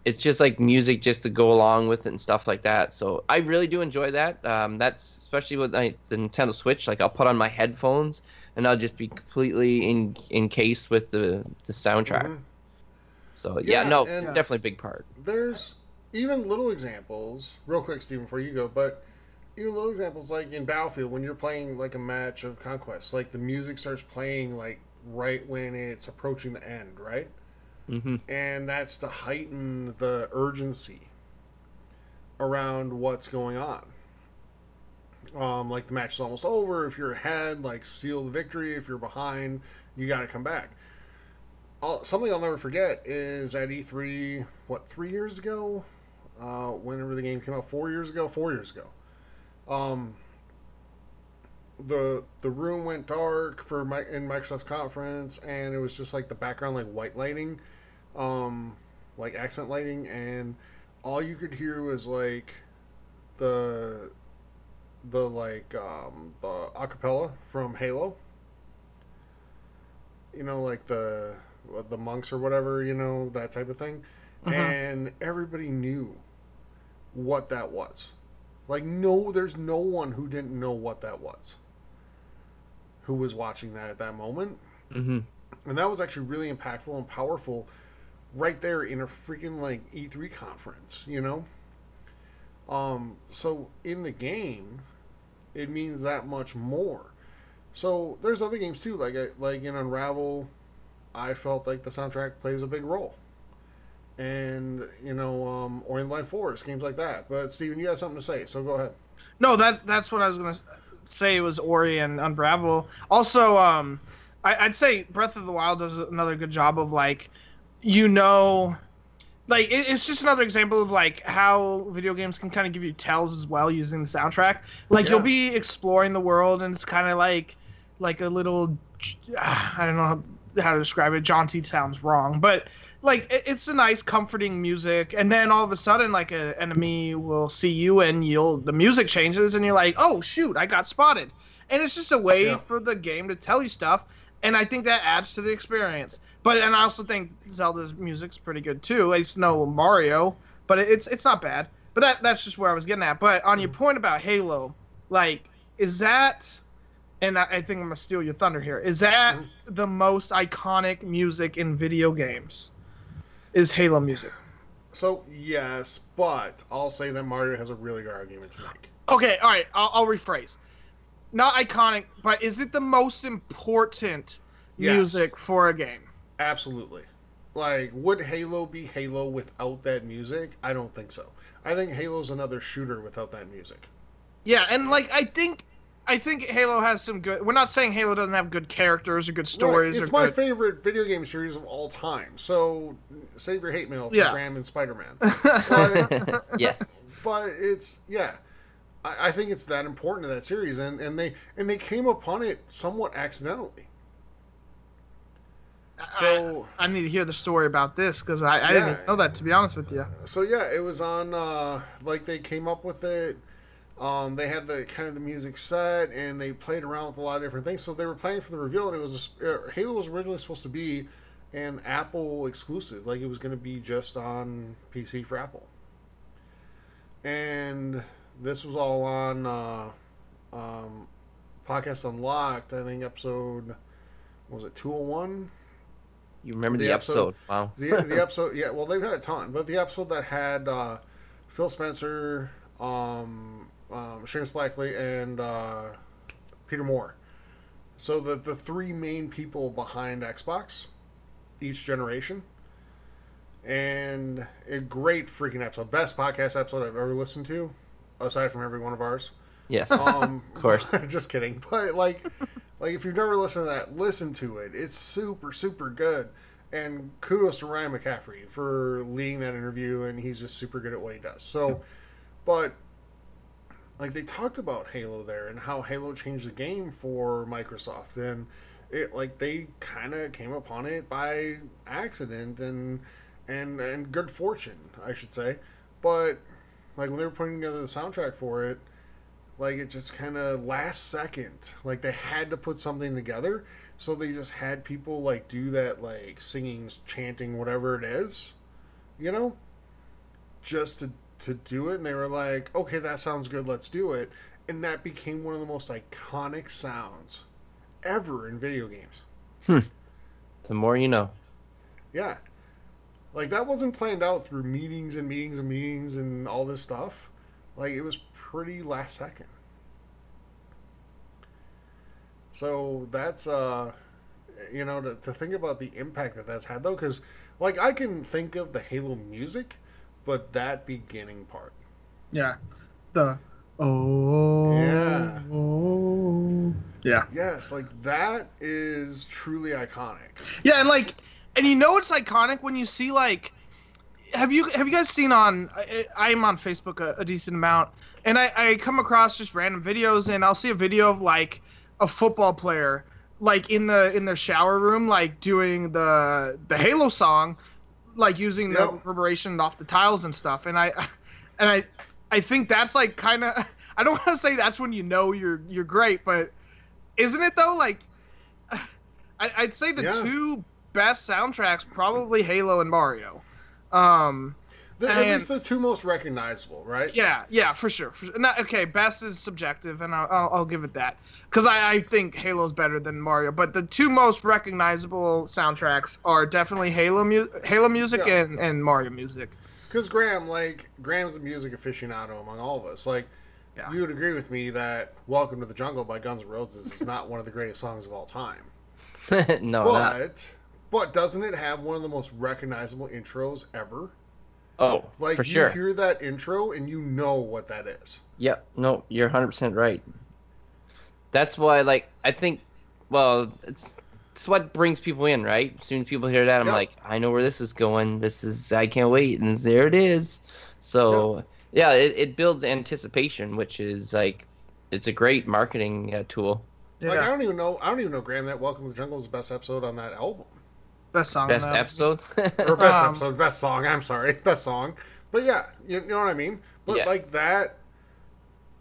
it's just like music just to go along with it and stuff like that. So I really do enjoy that. Um, that's especially with like, the Nintendo Switch. Like I'll put on my headphones and I'll just be completely in encased with the the soundtrack. Mhm. So yeah, Yeah, no, definitely a big part. There's even little examples, real quick, Steven, before you go, but even little examples like in Battlefield when you're playing like a match of conquest, like the music starts playing like right when it's approaching the end, right? hmm and that's to heighten the urgency around what's going on. Um, like the match is almost over. If you're ahead, like seal the victory. If you're behind, you got to come back. I'll, something I'll never forget is at E3, what three years ago, uh, whenever the game came out, four years ago, four years ago. Um, the the room went dark for my in Microsoft's conference, and it was just like the background like white lighting, um, like accent lighting, and all you could hear was like the the like um, the acapella from Halo. You know, like the the monks or whatever, you know, that type of thing, and everybody knew what that was. Like no, there's no one who didn't know what that was. Who was watching that at that moment, hmm and that was actually really impactful and powerful, right there in a freaking like E3 conference, you know. Um, so in the game, it means that much more. So there's other games too, like like in Unravel, I felt like the soundtrack plays a big role. And you know, um, or in Blind Forest, games like that. But Steven, you had something to say, so go ahead. No, that that's what I was gonna say. Was Ori and Unravel. Also, um, I, I'd say Breath of the Wild does another good job of like, you know, like it, it's just another example of like how video games can kind of give you tells as well using the soundtrack. Like you'll be exploring the world and it's kind of like, like a little, I don't know how to describe it. Jaunty sounds wrong, but like it, it's a nice, comforting music. And then all of a sudden, like an enemy will see you, and you'll the music changes, and you're like, oh shoot, I got spotted. And it's just a way Yeah. for the game to tell you stuff. And I think that adds to the experience. But and I also think Zelda's music's pretty good too. It's no Mario, but it- it's it's not bad. But that that's just where I was getting at. But on your mm. point about Halo, like, is that and I, I think I'm gonna steal your thunder here. Is that mm-hmm. the most iconic music in video games? Is Halo music? So yes, but I'll say that Mario has a really good argument to make. Okay, all right. I'll, I'll rephrase. Not iconic, but is it the most important Yes. music for a game? Absolutely. Like, would Halo be Halo without that music? I don't think so. I think Halo's another shooter without that music. Yeah, and like I think, I think Halo has some good. We're not saying Halo doesn't have good characters or good stories. Right. It's or my good, favorite video game series of all time. So save your hate mail for Yeah. Graham and Spider Man. yes. but it's yeah. I, I think it's that important to that series and, and they and they came upon it somewhat accidentally. So I need to hear the story about this because I, I Yeah. didn't know that to be honest with you. so yeah, it was on uh like they came up with it. Um, they had the kind of the music set and they played around with a lot of different things. So they were playing for the reveal, and it was a, uh, Halo was originally supposed to be an Apple exclusive, like it was going to be just on PC for Apple. And this was all on uh, um, podcast unlocked. I think episode was it two hundred one. You remember the, The episode. episode- Wow. The the episode, yeah. Well, they've had a ton, but the episode that had uh, Phil Spencer, um, um, Seamus Blackley, and uh, Peter Moore. So the the three main people behind Xbox, each generation, and a great freaking episode, best podcast episode I've ever listened to, aside from every one of ours. Yes. Um, Of course. just kidding. But like, like if you've never listened to that, listen to it. It's super, super good. And kudos to Ryan McCaffrey for leading that interview, and he's just super good at what he does. So, but like they talked about Halo there and how Halo changed the game for Microsoft, and it like they kind of came upon it by accident and and and good fortune, I should say. But like when they were putting together the soundtrack for it, like it just kind of last second like they had to put something together. So they just had people like do that like singing chanting whatever it is you know? Just to to do it and they were like okay that sounds good let's do it. And that became one of the most iconic sounds ever in video games. The more you know. yeah. Like that wasn't planned out through meetings and meetings and meetings and all this stuff. Like it was pretty last second. So that's uh you know to, to think about the impact that that's had though because like i can think of the halo music but that beginning part Yeah, the oh Yeah. oh. yeah yes like that is truly iconic yeah and like and you know it's iconic when you see like have you have you guys seen on I, i'm on facebook a, a decent amount and I, I come across just random videos and i'll see a video of like a football player like in the in their shower room like doing the the halo song like using the reverberation off the tiles and stuff and i and i i think that's like kind of i don't want to say that's when you know you're you're great but isn't it though like I, i'd say the Yeah. two best soundtracks probably halo and mario um the, at least the two most recognizable right yeah, yeah, for sure. For sure. Not, okay, best is subjective, and I'll, I'll, I'll give it that because I, I think Halo's better than Mario. But the two most recognizable soundtracks are definitely Halo, mu- Halo music Yeah. and, and Mario music. Because Graham, like Graham's a music aficionado among all of us. Like, Yeah. you would agree with me that "Welcome to the Jungle" by Guns N' Roses is not one of the greatest songs of all time. no, not. But, but doesn't it have one of the most recognizable intros ever? Oh, Like, for you sure. hear that intro and you know what that is. Yep. No, you're 100% right. That's why, like, I think, well, it's it's what brings people in, right? As soon as people hear that, I'm Yep. like, I know where this is going. This is, I can't wait. And there it is. So, yeah, it, it builds anticipation, which is like, it's a great marketing uh, tool. Like I don't even know. I don't even know, Graham, that "Welcome to the Jungle" is the best episode on that album, Best song. Best that. episode. or best Um, episode, best song. I'm sorry, best song. But yeah, you, you know what I mean. But Yeah. like that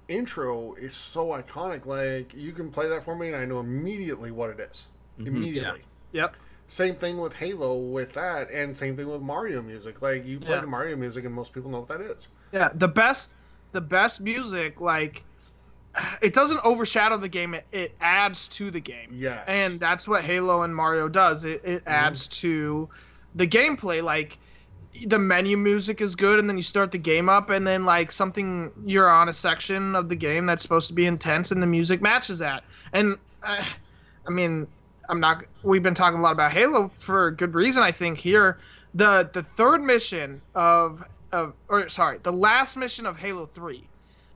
intro is so iconic. Like you can play that for me, and I know immediately what it is. Immediately. Yep. Same thing with Halo with that, and same thing with Mario music. Like you play Yeah. the Mario music, and most people know what that is. Yeah. The best, the best music, like, it doesn't overshadow the game. It, it adds to the game. yeah And that's what Halo and Mario does. It, it adds to the gameplay. Like the menu music is good, and then you start the game up, and then like something you're on a section of the game that's supposed to be intense, and the music matches that. And uh, I mean, I'm not. We've been talking a lot about Halo for good reason. I think here, the the third mission of of or sorry, the last mission of Halo 3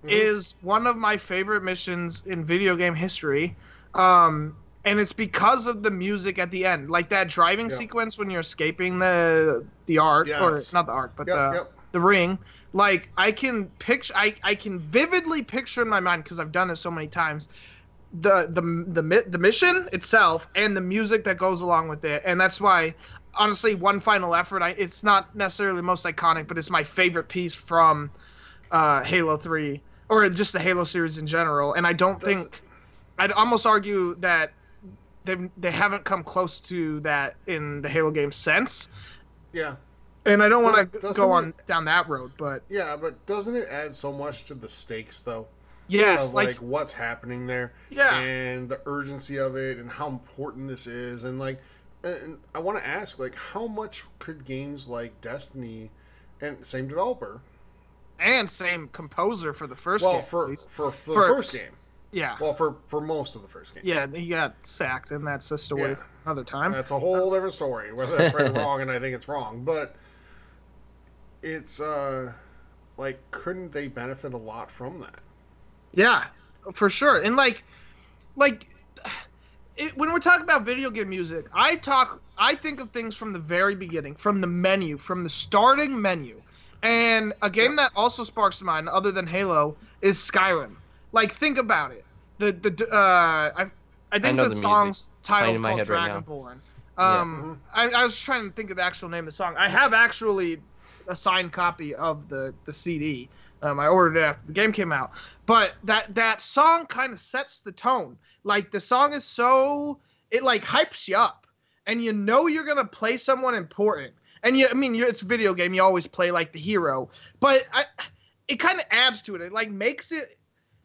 is one of my favorite missions in video game history. Um, and it's because of the music at the end, like that driving Yeah. sequence when you're escaping the the arc, or not the arc, but Yep, the yep. the ring. Like I can picture, I, I can vividly picture in my mind because I've done it so many times. The the the the mission itself and the music that goes along with it, and that's why, honestly, one final effort. I it's not necessarily the most iconic, but it's my favorite piece from uh, Halo Three or just the Halo series in general. And I don't think I'd almost argue that they they haven't come close to that in the Halo games since. Yeah. And I don't want to go on it- down that road, but Yeah, but doesn't it add so much to the stakes though? yes, of like, like, what's happening there Yeah. and the urgency of it and how important this is and like and i want to ask like how much could games like destiny and same developer and same composer for the first well game. for, least. for for the first game yeah, well for for most of the first game yeah, he got sacked, and that's just a way Yeah. another time. that's a whole different story whether that's right or wrong and i think it's wrong but it's uh like couldn't they benefit a lot from that Yeah, for sure. And like, like, it, when we're talking about video game music, I talk, I think of things from the very beginning, from the menu, from the starting menu. And a game that also sparks to mind, other than Halo, is Skyrim. Like, think about it. The the uh, I I think know the, the song's title playing titled in my called head right now. Dragonborn. Um, I, I was trying to think of the actual name of the song. I have actually a signed copy of the the CD. Um, I ordered it after the game came out. But that that song kind of sets the tone. Like the song is so it like hypes you up, and you know you're gonna play someone important. And you, I mean, it's a video game. You always play like the hero, but I, it kind of adds to it. It like makes it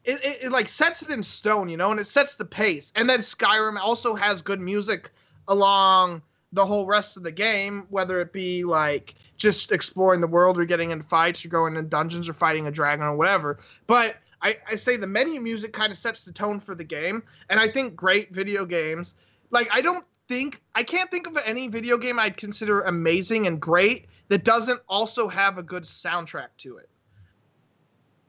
it, it, it like sets it in stone, you know, and it sets the pace. And then Skyrim also has good music along the whole rest of the game, whether it be like just exploring the world or getting in fights or going in dungeons or fighting a dragon or whatever. But I, I say the menu music kind of sets the tone for the game. And I think great video games, like I don't think I can't think of any video game I'd consider amazing and great that doesn't also have a good soundtrack to it.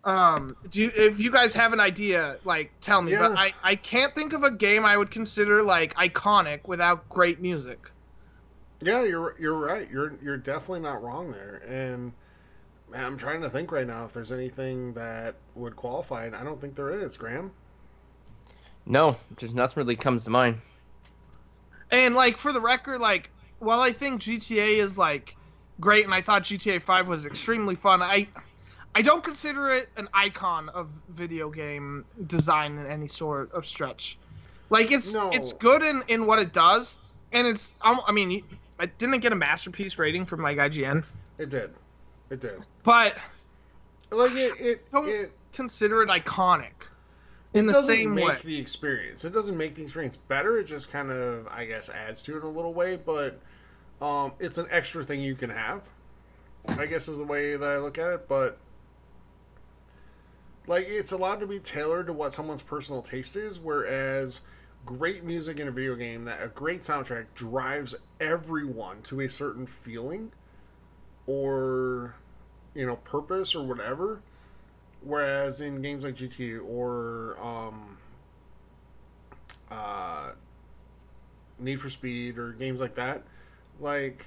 Um, do you, if you guys have an idea, like tell me. But I I can't think of a game I would consider like iconic without great music. Yeah, you're you're right. You're you're definitely not wrong there. And man, I'm trying to think right now if there's anything that would qualify, and I don't think there is. Graham. No, just nothing really comes to mind. And like for the record, like while I think GTA is like great, and I thought GTA Five was extremely fun, I I don't consider it an icon of video game design in any sort of stretch. Like it's No. it's good in in what it does, and it's um, I mean, I didn't get a masterpiece rating from like IGN, It did. It did. but Like it. It. Don't it consider it iconic in the doesn't same make way. the experience. It doesn't make the experience better. It just kind of, I guess, adds to it in a little way. But um, it's an extra thing you can have. I guess is the way that I look at it. But like, it's allowed to be tailored to what someone's personal taste is. Whereas great music in a video game, that a great soundtrack drives everyone to a certain feeling or you know purpose or whatever. Whereas in games like GTA or um, uh, Need for Speed or games like that, like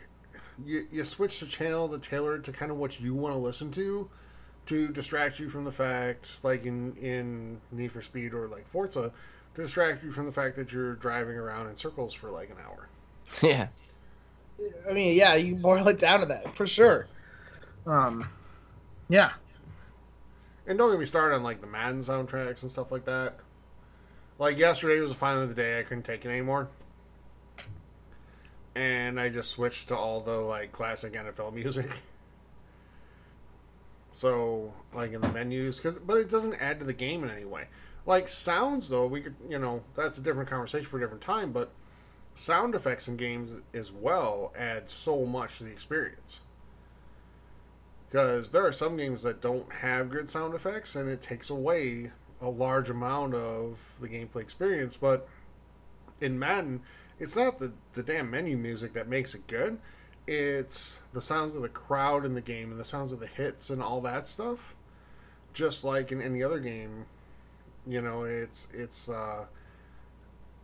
you, you switch the channel to tailor it to kind of what you want to listen to, to distract you from the fact, like in in Need for Speed or like Forza, to distract you from the fact that you're driving around in circles for like an hour. yeah. I mean, yeah, you boil it down to that for sure. Um, yeah, And don't get me started on like the Madden soundtracks and stuff like that. Like yesterday was the final of the day. I couldn't take it anymore, and I just switched to all the like classic NFL music. So like in the menus, cause, but it doesn't add to the game in any way. Like sounds though, we could you know that's a different conversation for a different time. But sound effects in games as well add so much to the experience because there are some games that don't have good sound effects and it takes away a large amount of the gameplay experience but in madden it's not the, the damn menu music that makes it good. It's the sounds of the crowd in the game and the sounds of the hits and all that stuff. Just like in any other game you know it's it's uh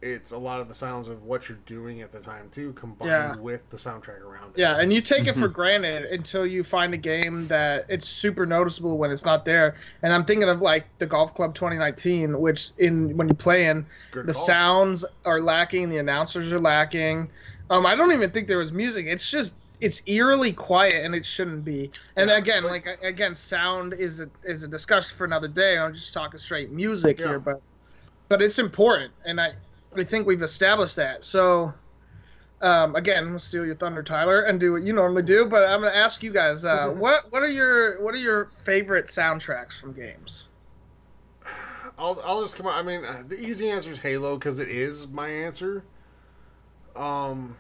it's a lot of the sounds of what you're doing at the time too combined Yeah. with the soundtrack around it yeah, and you take it for granted until you find a game that it's super noticeable when it's not there. And I'm thinking of like the Golf Club 2019, which in when you play in, Good the call. sounds are lacking, the announcers are lacking. Um, I don't even think there was music. It's just it's eerily quiet, and it shouldn't be. And Yeah, again, but- like again, sound is a is a discussion for another day. I'm just talking straight music Yeah. here, but but it's important, and I I think we've established that. So. Um, again, I'm gonna steal your thunder, Tyler, and do what you normally do. But I'm gonna ask you guys, uh, what what are your what are your favorite soundtracks from games? I'll, I'll just come on. I mean, uh, the easy answer is Halo because it is my answer. Um,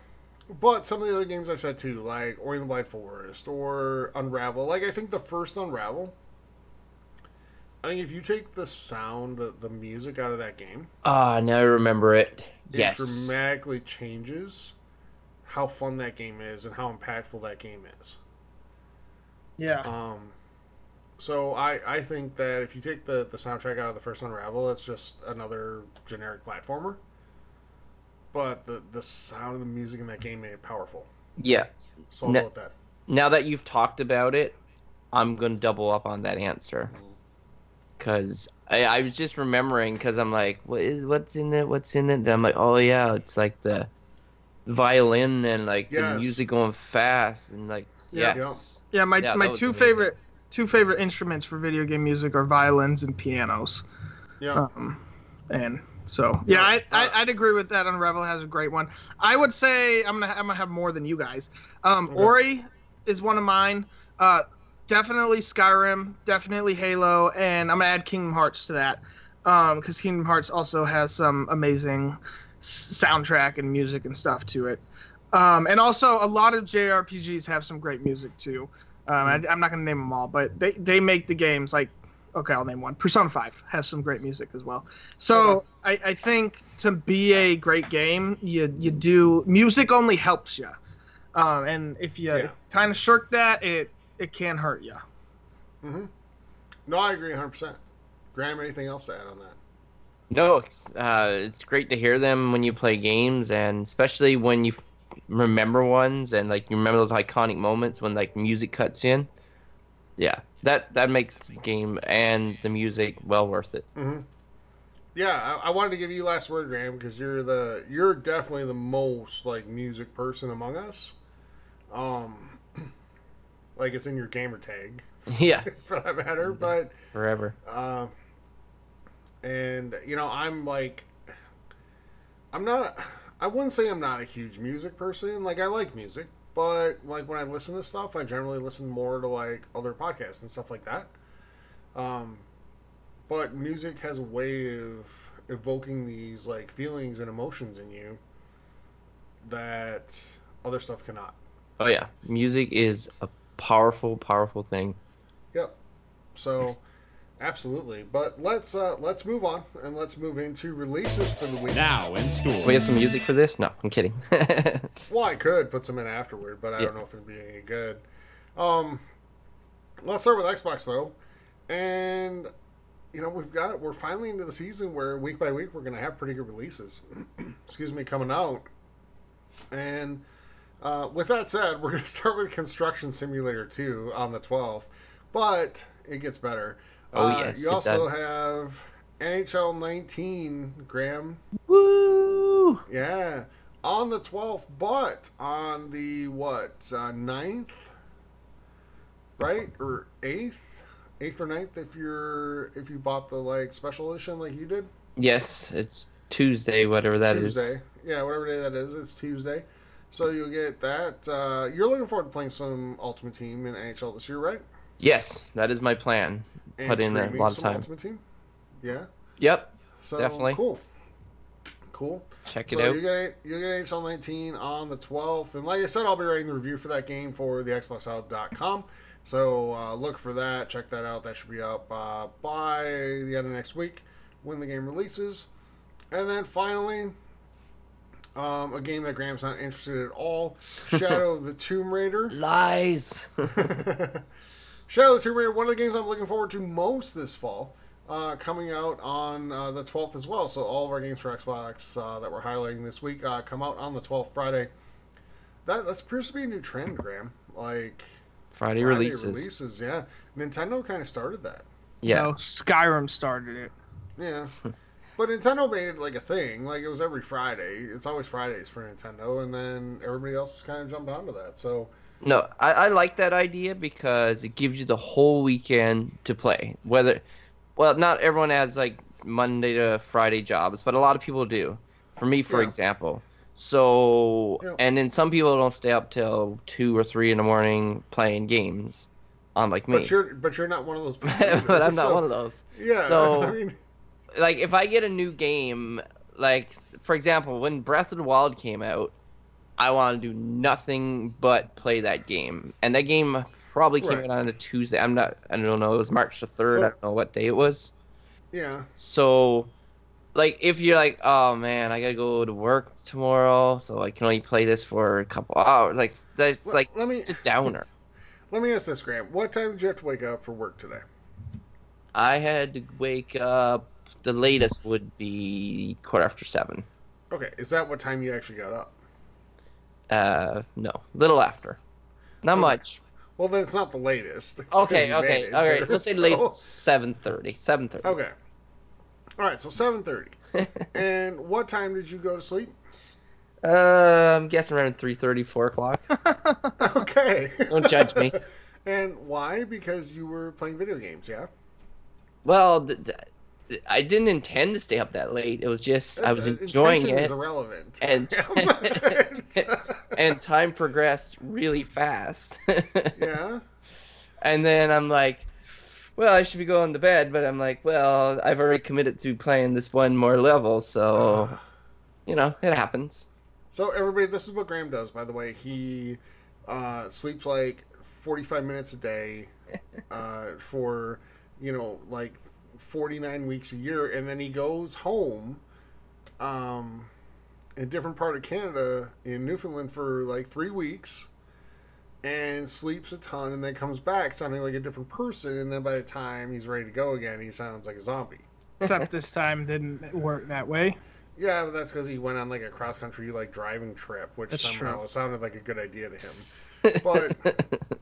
but some of the other games I've said too, like Ori and the Blind Forest or Unravel. Like I think the first Unravel. I think if you take the sound, the, the music out of that game, Ah, now I remember it. Yes. it dramatically changes how fun that game is and how impactful that game is. Yeah, Um, so I, I think that if you take the, the soundtrack out of the first Unravel, it's just another generic platformer. But the, the sound of the music in that game made it powerful. Yeah. So I'll Ne- go with that. Now that you've talked about it, I'm going to double up on that answer. Because I, I was just remembering, because I'm like, what is what's in it? What's in it? And I'm like, oh, yeah, it's like the violin and like the music going fast. And like, Yeah. yes. yeah. My Yeah, my two amazing. favorite two favorite instruments for video game music are violins and pianos. Yeah. Um, and so yeah, I, I I'd agree with that. Unravel has a great one. I would say I'm gonna I'm gonna have more than you guys. Um, Okay. Ori is one of mine. Uh, definitely Skyrim, definitely Halo, and I'm gonna add Kingdom Hearts to that. Um, because Kingdom Hearts also has some amazing s- soundtrack and music and stuff to it. Um, and also a lot of JRPGs have some great music too. Um, I, I'm not gonna name them all, but they they make the games like okay, I'll name one. Persona 5 has some great music as well. So I, I think to be a great game, you you do music only helps you, um, and if you Yeah. kind of shirk that, it it can hurt you. No, I agree 100%. Graham, anything else to add on that? No, it's, uh, it's great to hear them when you play games, and especially when you f- remember ones and like you remember those iconic moments when like music cuts in. Yeah, that that makes the game and the music well worth it. Mhm. Yeah, I, I wanted to give you last word, Graham, because you're the you're definitely the most like music person among us. Um, like it's in your gamer tag, yeah, for that matter. But forever. Uh, and you know, I'm like, I'm not. I wouldn't say I'm not a huge music person. Like I like music, but like when I listen to stuff, I generally listen more to like other podcasts and stuff like that. Um, but music has a way of evoking these like feelings and emotions in you that other stuff cannot. Oh yeah, music is a powerful, powerful thing. Yep. So, absolutely. But let's uh, let's move on and let's move into releases for the week. Now in store. We have some music for this? No, I'm kidding. Well, I could put some in afterward, but I Yeah. don't know if it'd be any good. Um, let's start with Xbox though, and you know we've got we're finally into the season where week by week we're gonna have pretty good releases. excuse me, coming out. And uh, with that said, we're gonna start with Construction Simulator 2 on the 12th, but it gets better. Oh, Uh, yes, you also does. have NHL 19, Graham. Woo! Yeah, on the 12th, but on the what uh, 9th, right or 8th, 8th or 9th if you're if you bought the like special edition like you did. Yes, it's Tuesday, whatever that is. Tuesday. Yeah, whatever day that is, it's Tuesday. So you'll get that. Uh, you're looking forward to playing some Ultimate Team in NHL this year, right? Yes, that is my plan. And Put in a lot of time. Ultimate Team. Yeah. Yep, So Definitely. cool. Cool. check it So out. you get you get NHL 19 on the 12th, and like I said, I'll be writing the review for that game for the XboxHub.com. So uh, look for that. Check that out. That should be up uh, by the end of next week when the game releases. And then finally, um, a game that Graham's not interested at all: Shadow of the Tomb Raider. Lies. Shadow of the Tomb Raider, one of the games I'm looking forward to most this fall, uh, coming out on uh, the 12th as well. So all of our games for Xbox uh, that we're highlighting this week uh, come out on the 12th Friday. That that appears to be a new trend, Graham. Like Friday, Friday releases. releases, yeah. Nintendo kind of started that. Yeah. No, Skyrim started it. Yeah. But Nintendo made it like a thing. Like it was every Friday. It's always Fridays for Nintendo, and then everybody else has kind of jumped onto that. So No, I, I like that idea because it gives you the whole weekend to play. Whether, well, not everyone has like Monday to Friday jobs, but a lot of people do. For me, for Yeah. example. So, Yeah. and then some people don't stay up till two or three in the morning playing games, unlike me. but you're but you're not one of those but I'm not So, one of those. Yeah. So- I mean, like if I get a new game, like for example, when Breath of the Wild came out, I want to do nothing but play that game, and that game probably came Right. out on a Tuesday. I'm not. I don't know. It was March the third. So- I don't know what day it was. yeah. So, like, if you're like, oh man, I gotta go to work tomorrow, so I can only play this for a couple hours. Like that's Well, like let me- a downer. Let me ask this, Graham. What time did you have to wake up for work today? I had to wake up. The latest would be quarter after seven. Okay, is that what time you actually got up? Uh, no, little after. Not Okay. much. Well, then it's not the latest. Okay, you okay, made it all right. there, Let's say so- late seven thirty. Seven thirty. Okay. All right, so seven thirty. and what time did you go to sleep? Uh, I'm guessing around three thirty, four o'clock. Okay. Don't judge me. and why? Because you were playing video games, yeah. Well, th- th- I didn't intend to stay up that late. It was just I was Uh, enjoying intention it, Is irrelevant. and and time progressed really fast. yeah. And then I'm like, well, I should be going to bed, but I'm like, well, I've already committed to playing this one more level, so you know, it happens. So everybody, this is what Graham does. By the way, he uh, sleeps like forty-five minutes a day uh, for you know like forty-nine weeks a year, and then he goes home, um, in a different part of Canada in Newfoundland for like three weeks, and sleeps a ton, and then comes back sounding like a different person, and then by the time he's ready to go again, he sounds like a zombie. Except this time didn't work that way. Yeah, but that's because he went on like a cross country like driving trip, which That's somehow true. sounded like a good idea to him. But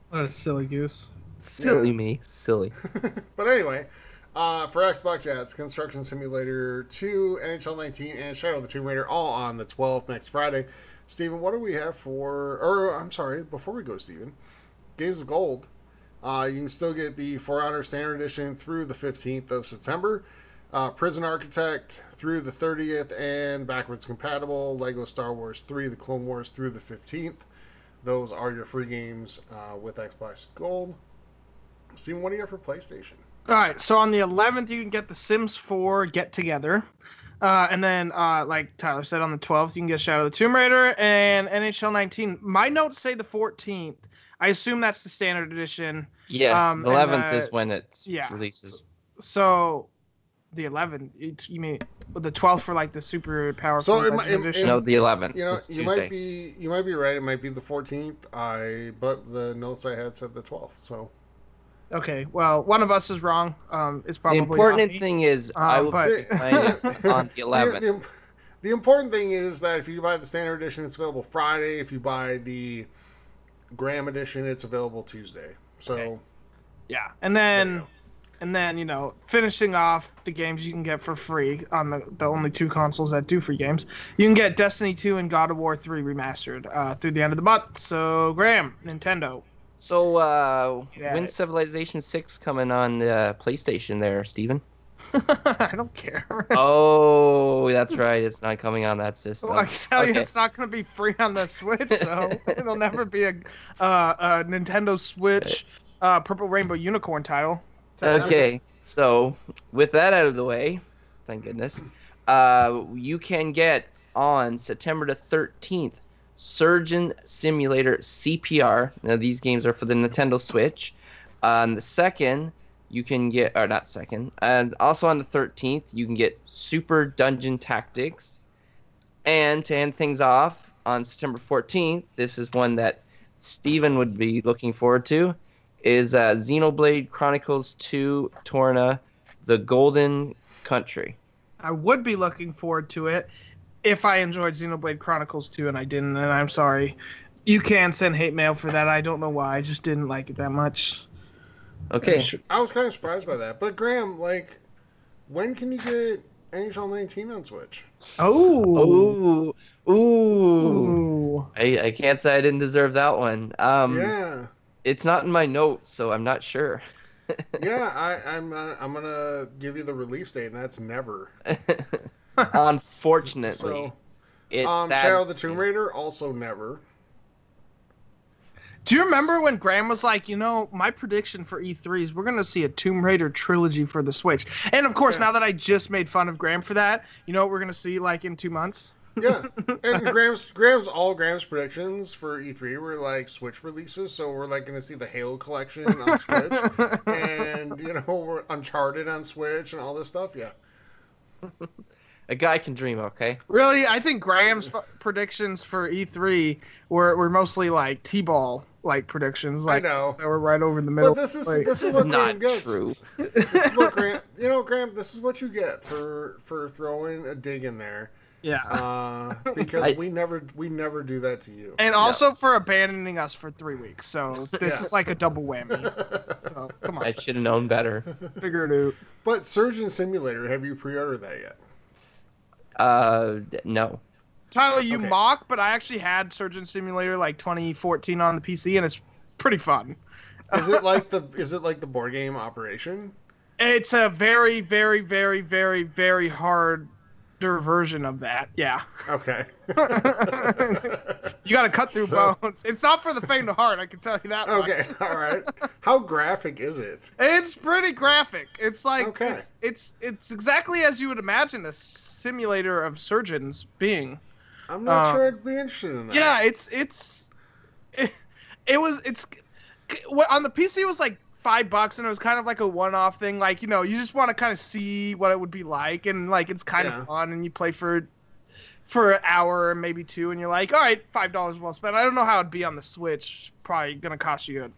What a silly goose. Silly Yeah. me, silly. but anyway, uh, for Xbox, yeah, it's Construction Simulator 2, NHL 19, and Shadow of the Tomb Raider all on the 12th next Friday. Steven, what do we have for? Or I'm sorry, before we go, Steven, Games of Gold. Uh, you can still get the For Honor Standard Edition through the 15th of September. Uh, Prison Architect through the 30th and backwards compatible. Lego Star Wars 3, The Clone Wars through the 15th. Those are your free games uh, with Xbox Gold. Steven, what do you have for PlayStation? All right, so on the 11th, you can get the Sims 4 Get Together. Uh, and then, uh, like Tyler said, on the 12th, you can get Shadow of the Tomb Raider and NHL 19. My notes say the 14th. I assume that's the standard edition. Yes, Um, the and, eleventh uh, is when it yeah. releases. So, the 11th, it- you mean the 12th for like the super powerful So it might- Legend it- edition? No, the eleventh. You know, it's you might be you might be right. It might be the 14th. I but the notes I had said the 12th. So Okay, well, one of us is wrong. Um, it's The important thing is I Um, will but- be playing it on the the, eleventh. the, the important thing is that if you buy the standard edition, it's available Friday. If you buy the Graham edition, it's available Tuesday. So Okay. Yeah, and then and then you know finishing off the games you can get for free on the, the only two consoles that do free games. You can get Destiny 2 and God of War 3 remastered uh, through the end of the month. So Graham, Nintendo. So, uh, Yeah. when's Civilization 6 coming on uh, PlayStation there, Steven? I don't care. Oh, that's right. It's not coming on that system. Well, I can tell you it's not going to be free on the Switch, though. It'll never be a, uh, a Nintendo Switch uh, Purple Rainbow Unicorn title. Okay, so with that out of the way, thank goodness, uh, you can get on September the 13th Surgeon Simulator CPR. Now, these games are for the Nintendo Switch. On the second, you can get, or not second, and also on the 13th, you can get Super Dungeon Tactics. And to end things off, on September 14th, this is one that Steven would be looking forward to is uh, Xenoblade Chronicles 2 Torna, The Golden Country. I would be looking forward to it if I enjoyed Xenoblade Chronicles 2 and I didn't, and I'm sorry. You can send hate mail for that. I don't know why. I just didn't like it that much. Okay. I was kind of surprised by that. But Graham, like, when can you get NHL 19 on Switch? Oh. Ooh, ooh. Ooh. I, I can't say I didn't deserve that one. Um, yeah, It's not in my notes, so I'm not sure. yeah. I, I'm uh, I'm gonna give you the release date, and that's never. Unfortunately, So, it's um, sad. Shadow of the Tomb Raider also never. Do you remember when Graham was like, you know, my prediction for E3 is we're going to see a Tomb Raider trilogy for the Switch? And of course, Yeah. now that I just made fun of Graham for that, you know what we're going to see like in two months? Yeah, and Graham's Graham's all Graham's predictions for E3 were like Switch releases, so we're like going to see the Halo collection on Switch, and you know we're Uncharted on Switch and all this stuff. Yeah, A guy can dream, okay? Really, I think Graham's f- predictions for E3 were, were mostly like T-ball like predictions, like I know. they were right over the middle. But this is Like- this is what Not Graham gets. true. This is what Graham, you know, Graham. This is what you get for for throwing a dig in there, yeah. uh, because I- we never we never do that to you. and also for abandoning us for three weeks. So this Yeah. is like a double whammy. So come on, I should have known better. figure it out. But Surgeon Simulator, have you pre-ordered that yet? Uh, no. Tyler, you Okay. mock, but I actually had Surgeon Simulator like 2014 on the PC, and it's pretty fun. Is it like the is it like the board game Operation? It's a very, very, very, very, very version of that. Yeah. Okay. You got to cut through So- bones. It's not for the faint of heart, I can tell you that. okay. All right. How graphic is it? It's pretty graphic. It's like Okay. it's, it's it's exactly as you would imagine a simulator of surgeons being. I'm not Uh, sure I'd be interested in that. Yeah, it's it's it, it was it's on the PC it was like five bucks and it was kind of like a one-off thing. Like you know, you just want to kind of see what it would be like, and like it's kind Yeah. of fun, and you play for for an hour and maybe two, and you're like, all right, five dollars well spent. I don't know how it'd be on the Switch. Probably gonna cost you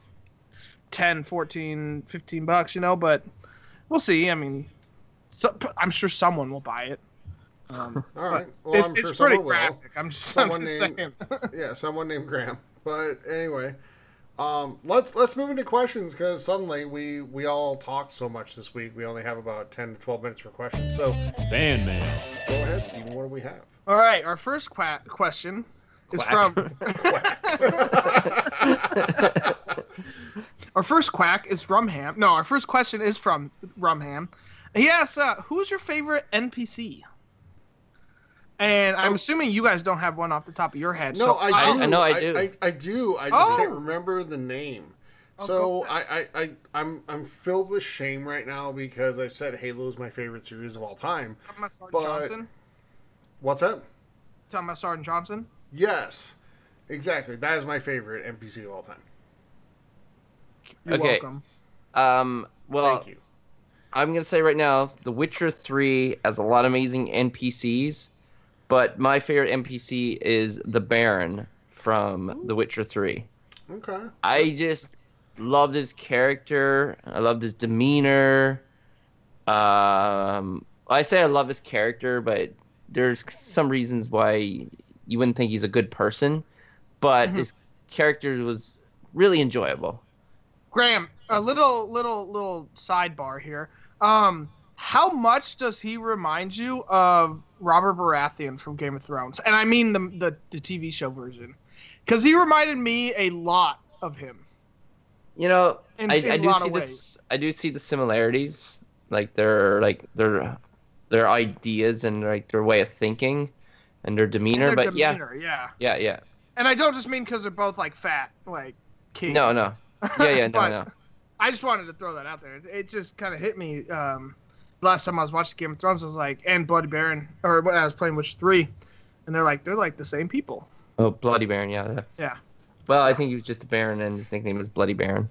10, 14, 15 bucks, you know, but we'll see. I mean, so, I'm sure someone will buy it. Um, All right. Well, it's, I'm it's sure pretty someone will. graphic. I'm just, I'm Someone just named- saying. Yeah, someone named Graham. But anyway, um, let's let's move into questions because suddenly we we all talked so much this week. We only have about ten to twelve minutes for questions. So Fan mail. go ahead, Steven. What do we have? All right, our first qua- question is Quack. from our first quack is Rumham. No, our first question is from Rumham. He asks, uh, "Who's your favorite NPC?" And I'm Oh. assuming you guys don't have one off the top of your head. No, so I I- do. I know I do. I, I, do. I just Oh. can't remember the name. Oh, So I, I, I, I'm I'm filled with shame right now because I said Halo is my favorite series of all time. Talking about Sergeant but- Johnson. What's that? Talking about Sergeant Johnson. Yes, exactly. That is my favorite NPC of all time. You're Okay. welcome. Um, well, Thank you. I'm gonna say right now, The Witcher Three has a lot of amazing NPCs, but my favorite NPC is the Baron from The Witcher Three. Okay. I just loved his character. I loved his demeanor. Um, I say I love his character, but there's some reasons why you wouldn't think he's a good person. But Mhm. his character was really enjoyable. Graham, a little little little sidebar here. Um, how much does he remind you of Robert Baratheon from Game of Thrones? And I mean the the, the TV show version, because he reminded me a lot of him. You know, In- I, in I do see this. I do see the similarities, like their like their their ideas and like their way of thinking, and their demeanor. Their but yeah, demeanor, yeah. yeah, yeah. And I don't just mean because they're both like fat, like kids. No, no. Yeah, yeah, no, no. I just wanted to throw that out there. It, it just kind of hit me. Um, last time I was watching Game of Thrones, I was like, and Bloody Baron, or when I was playing Witcher Three, and they're like, they're like the same people. Oh, Bloody Baron. Yeah. That's... Yeah. Well, I think he was just a Baron, and his nickname was Bloody Baron.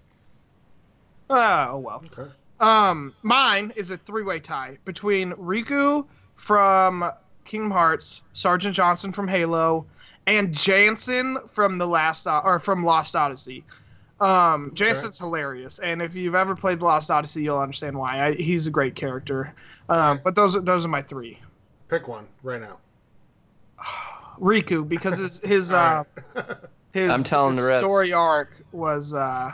Uh, oh well. Okay. Um, mine is a three-way tie between Riku from Kingdom Hearts, Sergeant Johnson from Halo, and Jansen from the last or from Lost Odyssey. Um, Jansen's hilarious, and if you've ever played Lost Odyssey, you'll understand why. I, he's a great character. Um, but those are those are my three. Pick one right now. Riku because his his uh right. his, I'm telling his the rest. story arc was uh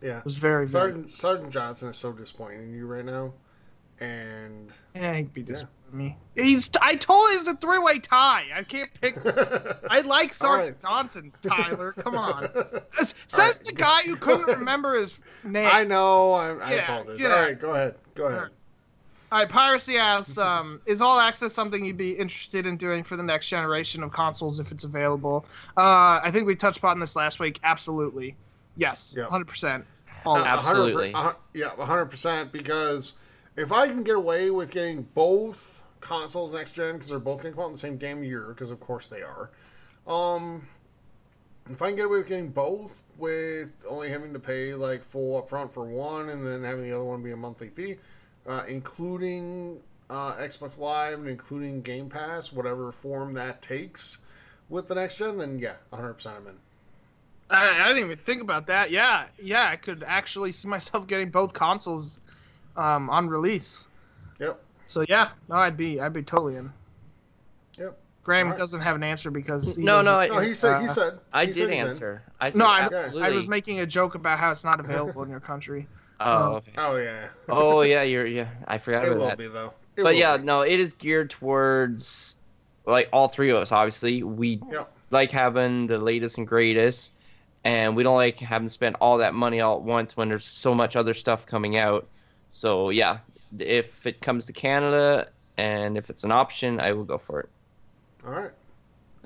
yeah. was very, very Sergeant Sergeant Johnson is so disappointing in you right now, and yeah he'd be disappointed in me. He's I told you it's a three way tie. I can't pick. I like Sergeant right. Johnson. Tyler, come on. Says right. the guy who couldn't remember his name. I know. I, I Yeah, apologize. get All go ahead. Go ahead. All right. All right, Piracy asks, um, is All Access something you'd be interested in doing for the next generation of consoles if it's available? Uh, I think we touched upon this last week. Absolutely. Yes, Yep. 100%. All Uh, of. Absolutely. 100%, uh, yeah, hundred percent. Because if I can get away with getting both consoles next gen, because they're both going to come out in the same damn year, because of course they are. Um, if I can get away with getting both, with only having to pay like full upfront for one, and then having the other one be a monthly fee, uh, including uh, Xbox Live and including Game Pass, whatever form that takes with the next gen, then yeah, hundred percent I'm in. I, I didn't even think about that. Yeah, yeah, I could actually see myself getting both consoles um, on release. Yep. So yeah, no, I'd be, I'd be totally in. Yep. Graham Alright. doesn't have an answer because he No, no, doesn't- I, No, he said. he Uh, said. I he did said he's in. answer. I said no, I, absolutely. I was making a joke about how it's not available in your country. Oh, okay. Oh yeah. oh yeah, you're yeah. I forgot It about will that. be though. It but yeah, be. no, it is geared towards like all three of us. Obviously, we Yep. like having the latest and greatest, and we don't like having to spend all that money all at once when there's so much other stuff coming out. So yeah, if it comes to Canada and if it's an option, I will go for it. All right.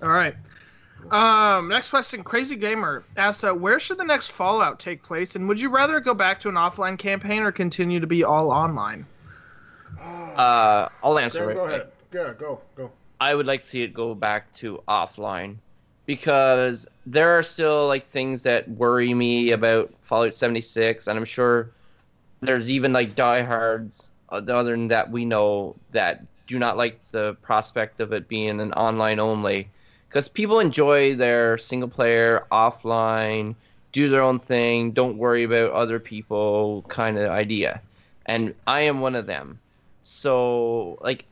All right. Um, next question. Crazy Gamer asks, uh, where should the next Fallout take place, and would you rather go back to an offline campaign or continue to be all online? Uh, I'll answer Graham, right go ahead. Yeah, go, go. I would like to see it go back to offline because there are still like things that worry me about Fallout 76, and I'm sure there's even like diehards uh, other than that we know that do not like the prospect of it being an online only because people enjoy their single player offline do their own thing don't worry about other people kind of idea and i am one of them so like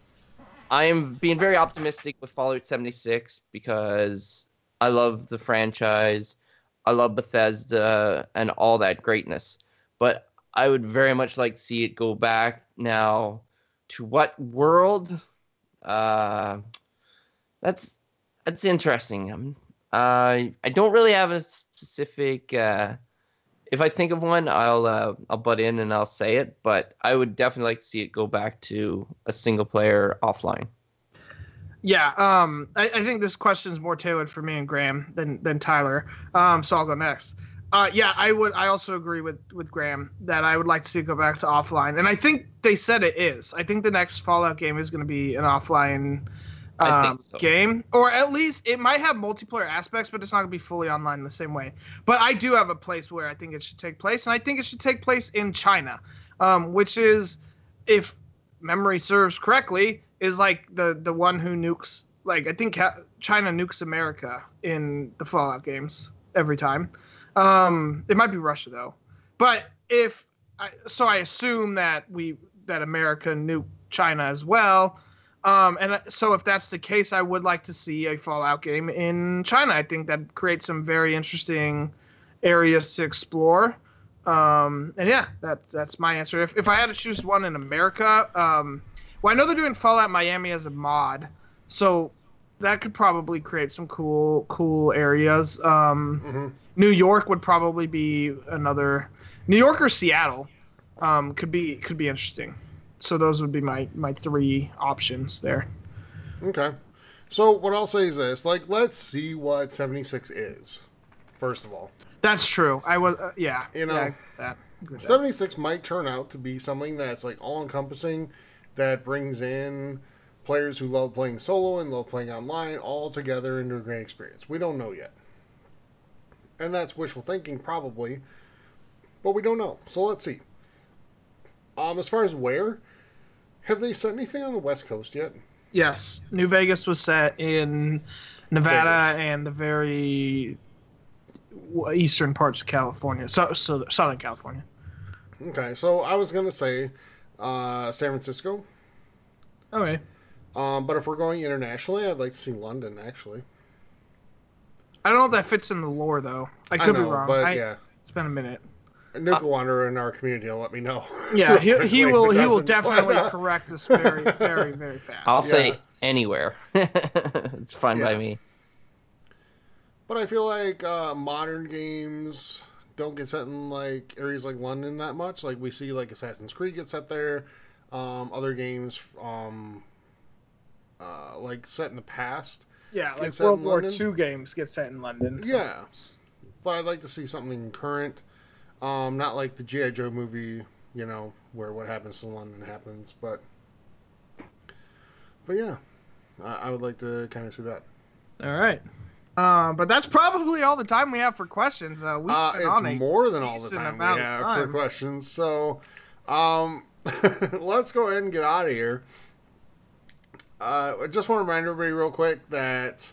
I am being very optimistic with Fallout 76 because I love the franchise. I love Bethesda and all that greatness. But I would very much like to see it go back now to what world? Uh, that's that's interesting. Um, I I don't really have a specific. Uh, if I think of one, I'll uh, I'll butt in and I'll say it. But I would definitely like to see it go back to a single player offline. Yeah, um, I, I think this question is more tailored for me and Graham than than Tyler. Um, so I'll go next. Uh, yeah, I would. I also agree with with Graham that I would like to see it go back to offline, and I think they said it is. I think the next Fallout game is going to be an offline um, so. game, or at least it might have multiplayer aspects, but it's not going to be fully online the same way. But I do have a place where I think it should take place, and I think it should take place in China, um, which is, if memory serves correctly, is like the the one who nukes. Like I think China nukes America in the Fallout games every time. Um, it might be Russia though, but if I, so, I assume that we that America nuked China as well. Um, and so, if that's the case, I would like to see a Fallout game in China. I think that creates some very interesting areas to explore. Um, and yeah, that that's my answer. If if I had to choose one in America, um, well, I know they're doing Fallout Miami as a mod, so that could probably create some cool cool areas. Um, Mhm. New York would probably be another. New York or Seattle, um, could be could be interesting. So those would be my my three options there. Okay. So what I'll say is this: like, let's see what seventy six is. First of all, That's true. I was uh, yeah. You know, yeah, that. agree with that. 76 might turn out to be something that's like all encompassing that brings in players who love playing solo and love playing online all together into a great experience. We don't know yet. And that's wishful thinking, probably. But we don't know. So let's see. Um, as far as where, have they set anything on the West Coast yet? Yes, New Vegas was set in Nevada Vegas. and the very eastern parts of California, so, so Southern California. Okay, so I was gonna say uh, San Francisco, Okay, um, but if we're going internationally, I'd like to see London. Actually, I don't know if that fits in the lore though. I I could know, be wrong. but I, yeah, It's been a minute. Nuka Wanderer in our community will let me know. Yeah, he, he will he will definitely correct us very very very fast. I'll Yeah. say anywhere. it's fine by me. But I feel like uh, modern games don't get set in like areas like London that much. Like we see like Assassin's Creed get set there. Um, other games, um, uh, like set in the past. Yeah, like World War London? II games get set in London. Yeah. sometimes. But I'd like to see something current. Um, not like the GI Joe movie, you know, where what happens in London happens. But, but yeah, I, I would like to kind of see that. All right. Uh, but that's probably all the time we have for questions. Uh, we've Uh, been on it's a more than all the time we amount of have for questions. So, um, let's go ahead and get out of here. Uh, I just want to remind everybody real quick that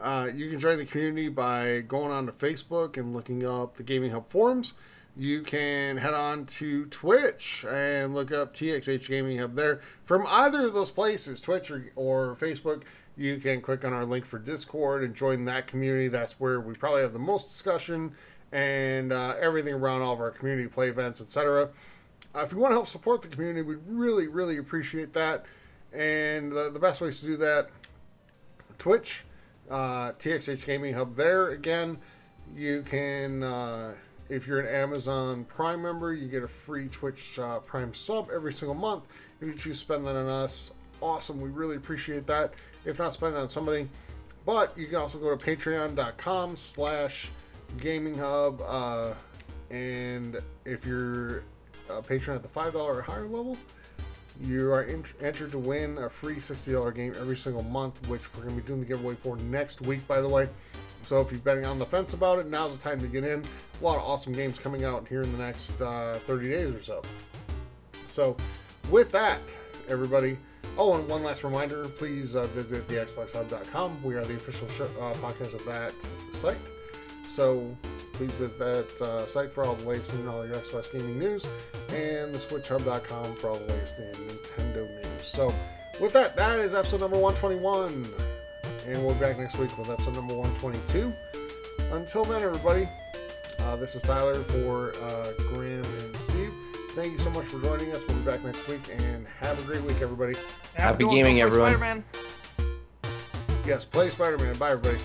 uh, you can join the community by going on to Facebook and looking up the Gaming Hub forums. You can head on to Twitch and look up TXH Gaming Hub there. From either of those places, Twitch or, or Facebook, you can click on our link for Discord and join that community. That's where we probably have the most discussion and uh, everything around all of our community play events, etc. Uh, if you want to help support the community, we'd really, really appreciate that. And the, the best ways to do that, Twitch, uh, TXH Gaming Hub. There again, you can, uh, if you're an Amazon Prime member, you get a free Twitch uh, Prime sub every single month. If you choose to spend that on us, awesome. We really appreciate that. If not, spend it on somebody. But you can also go to patreon.com slash gaming hub. Uh, and if you're a patron at the $5 or higher level, you are ent- entered to win a free $60 game every single month, which we're going to be doing the giveaway for next week, by the way. So if you're betting on the fence about it, now's the time to get in. A lot of awesome games coming out here in the next uh, 30 days or so. So with that, everybody. Oh, and one last reminder please uh, visit thexboxhub.com. We are the official uh, podcast of that site. So please visit that uh, site for all the latest in all your Xbox gaming news and the switchhub.com for all the latest in Nintendo news. So with that, that is episode number 121. And we'll be back next week with episode number 122. Until then, everybody, uh, this is Tyler for uh, Graham and Steve. Thank you so much for joining us. We'll be back next week and have a great week, everybody. Have a Happy gaming, everyone. Spider-Man. Yes, play Spider Man. Bye, everybody.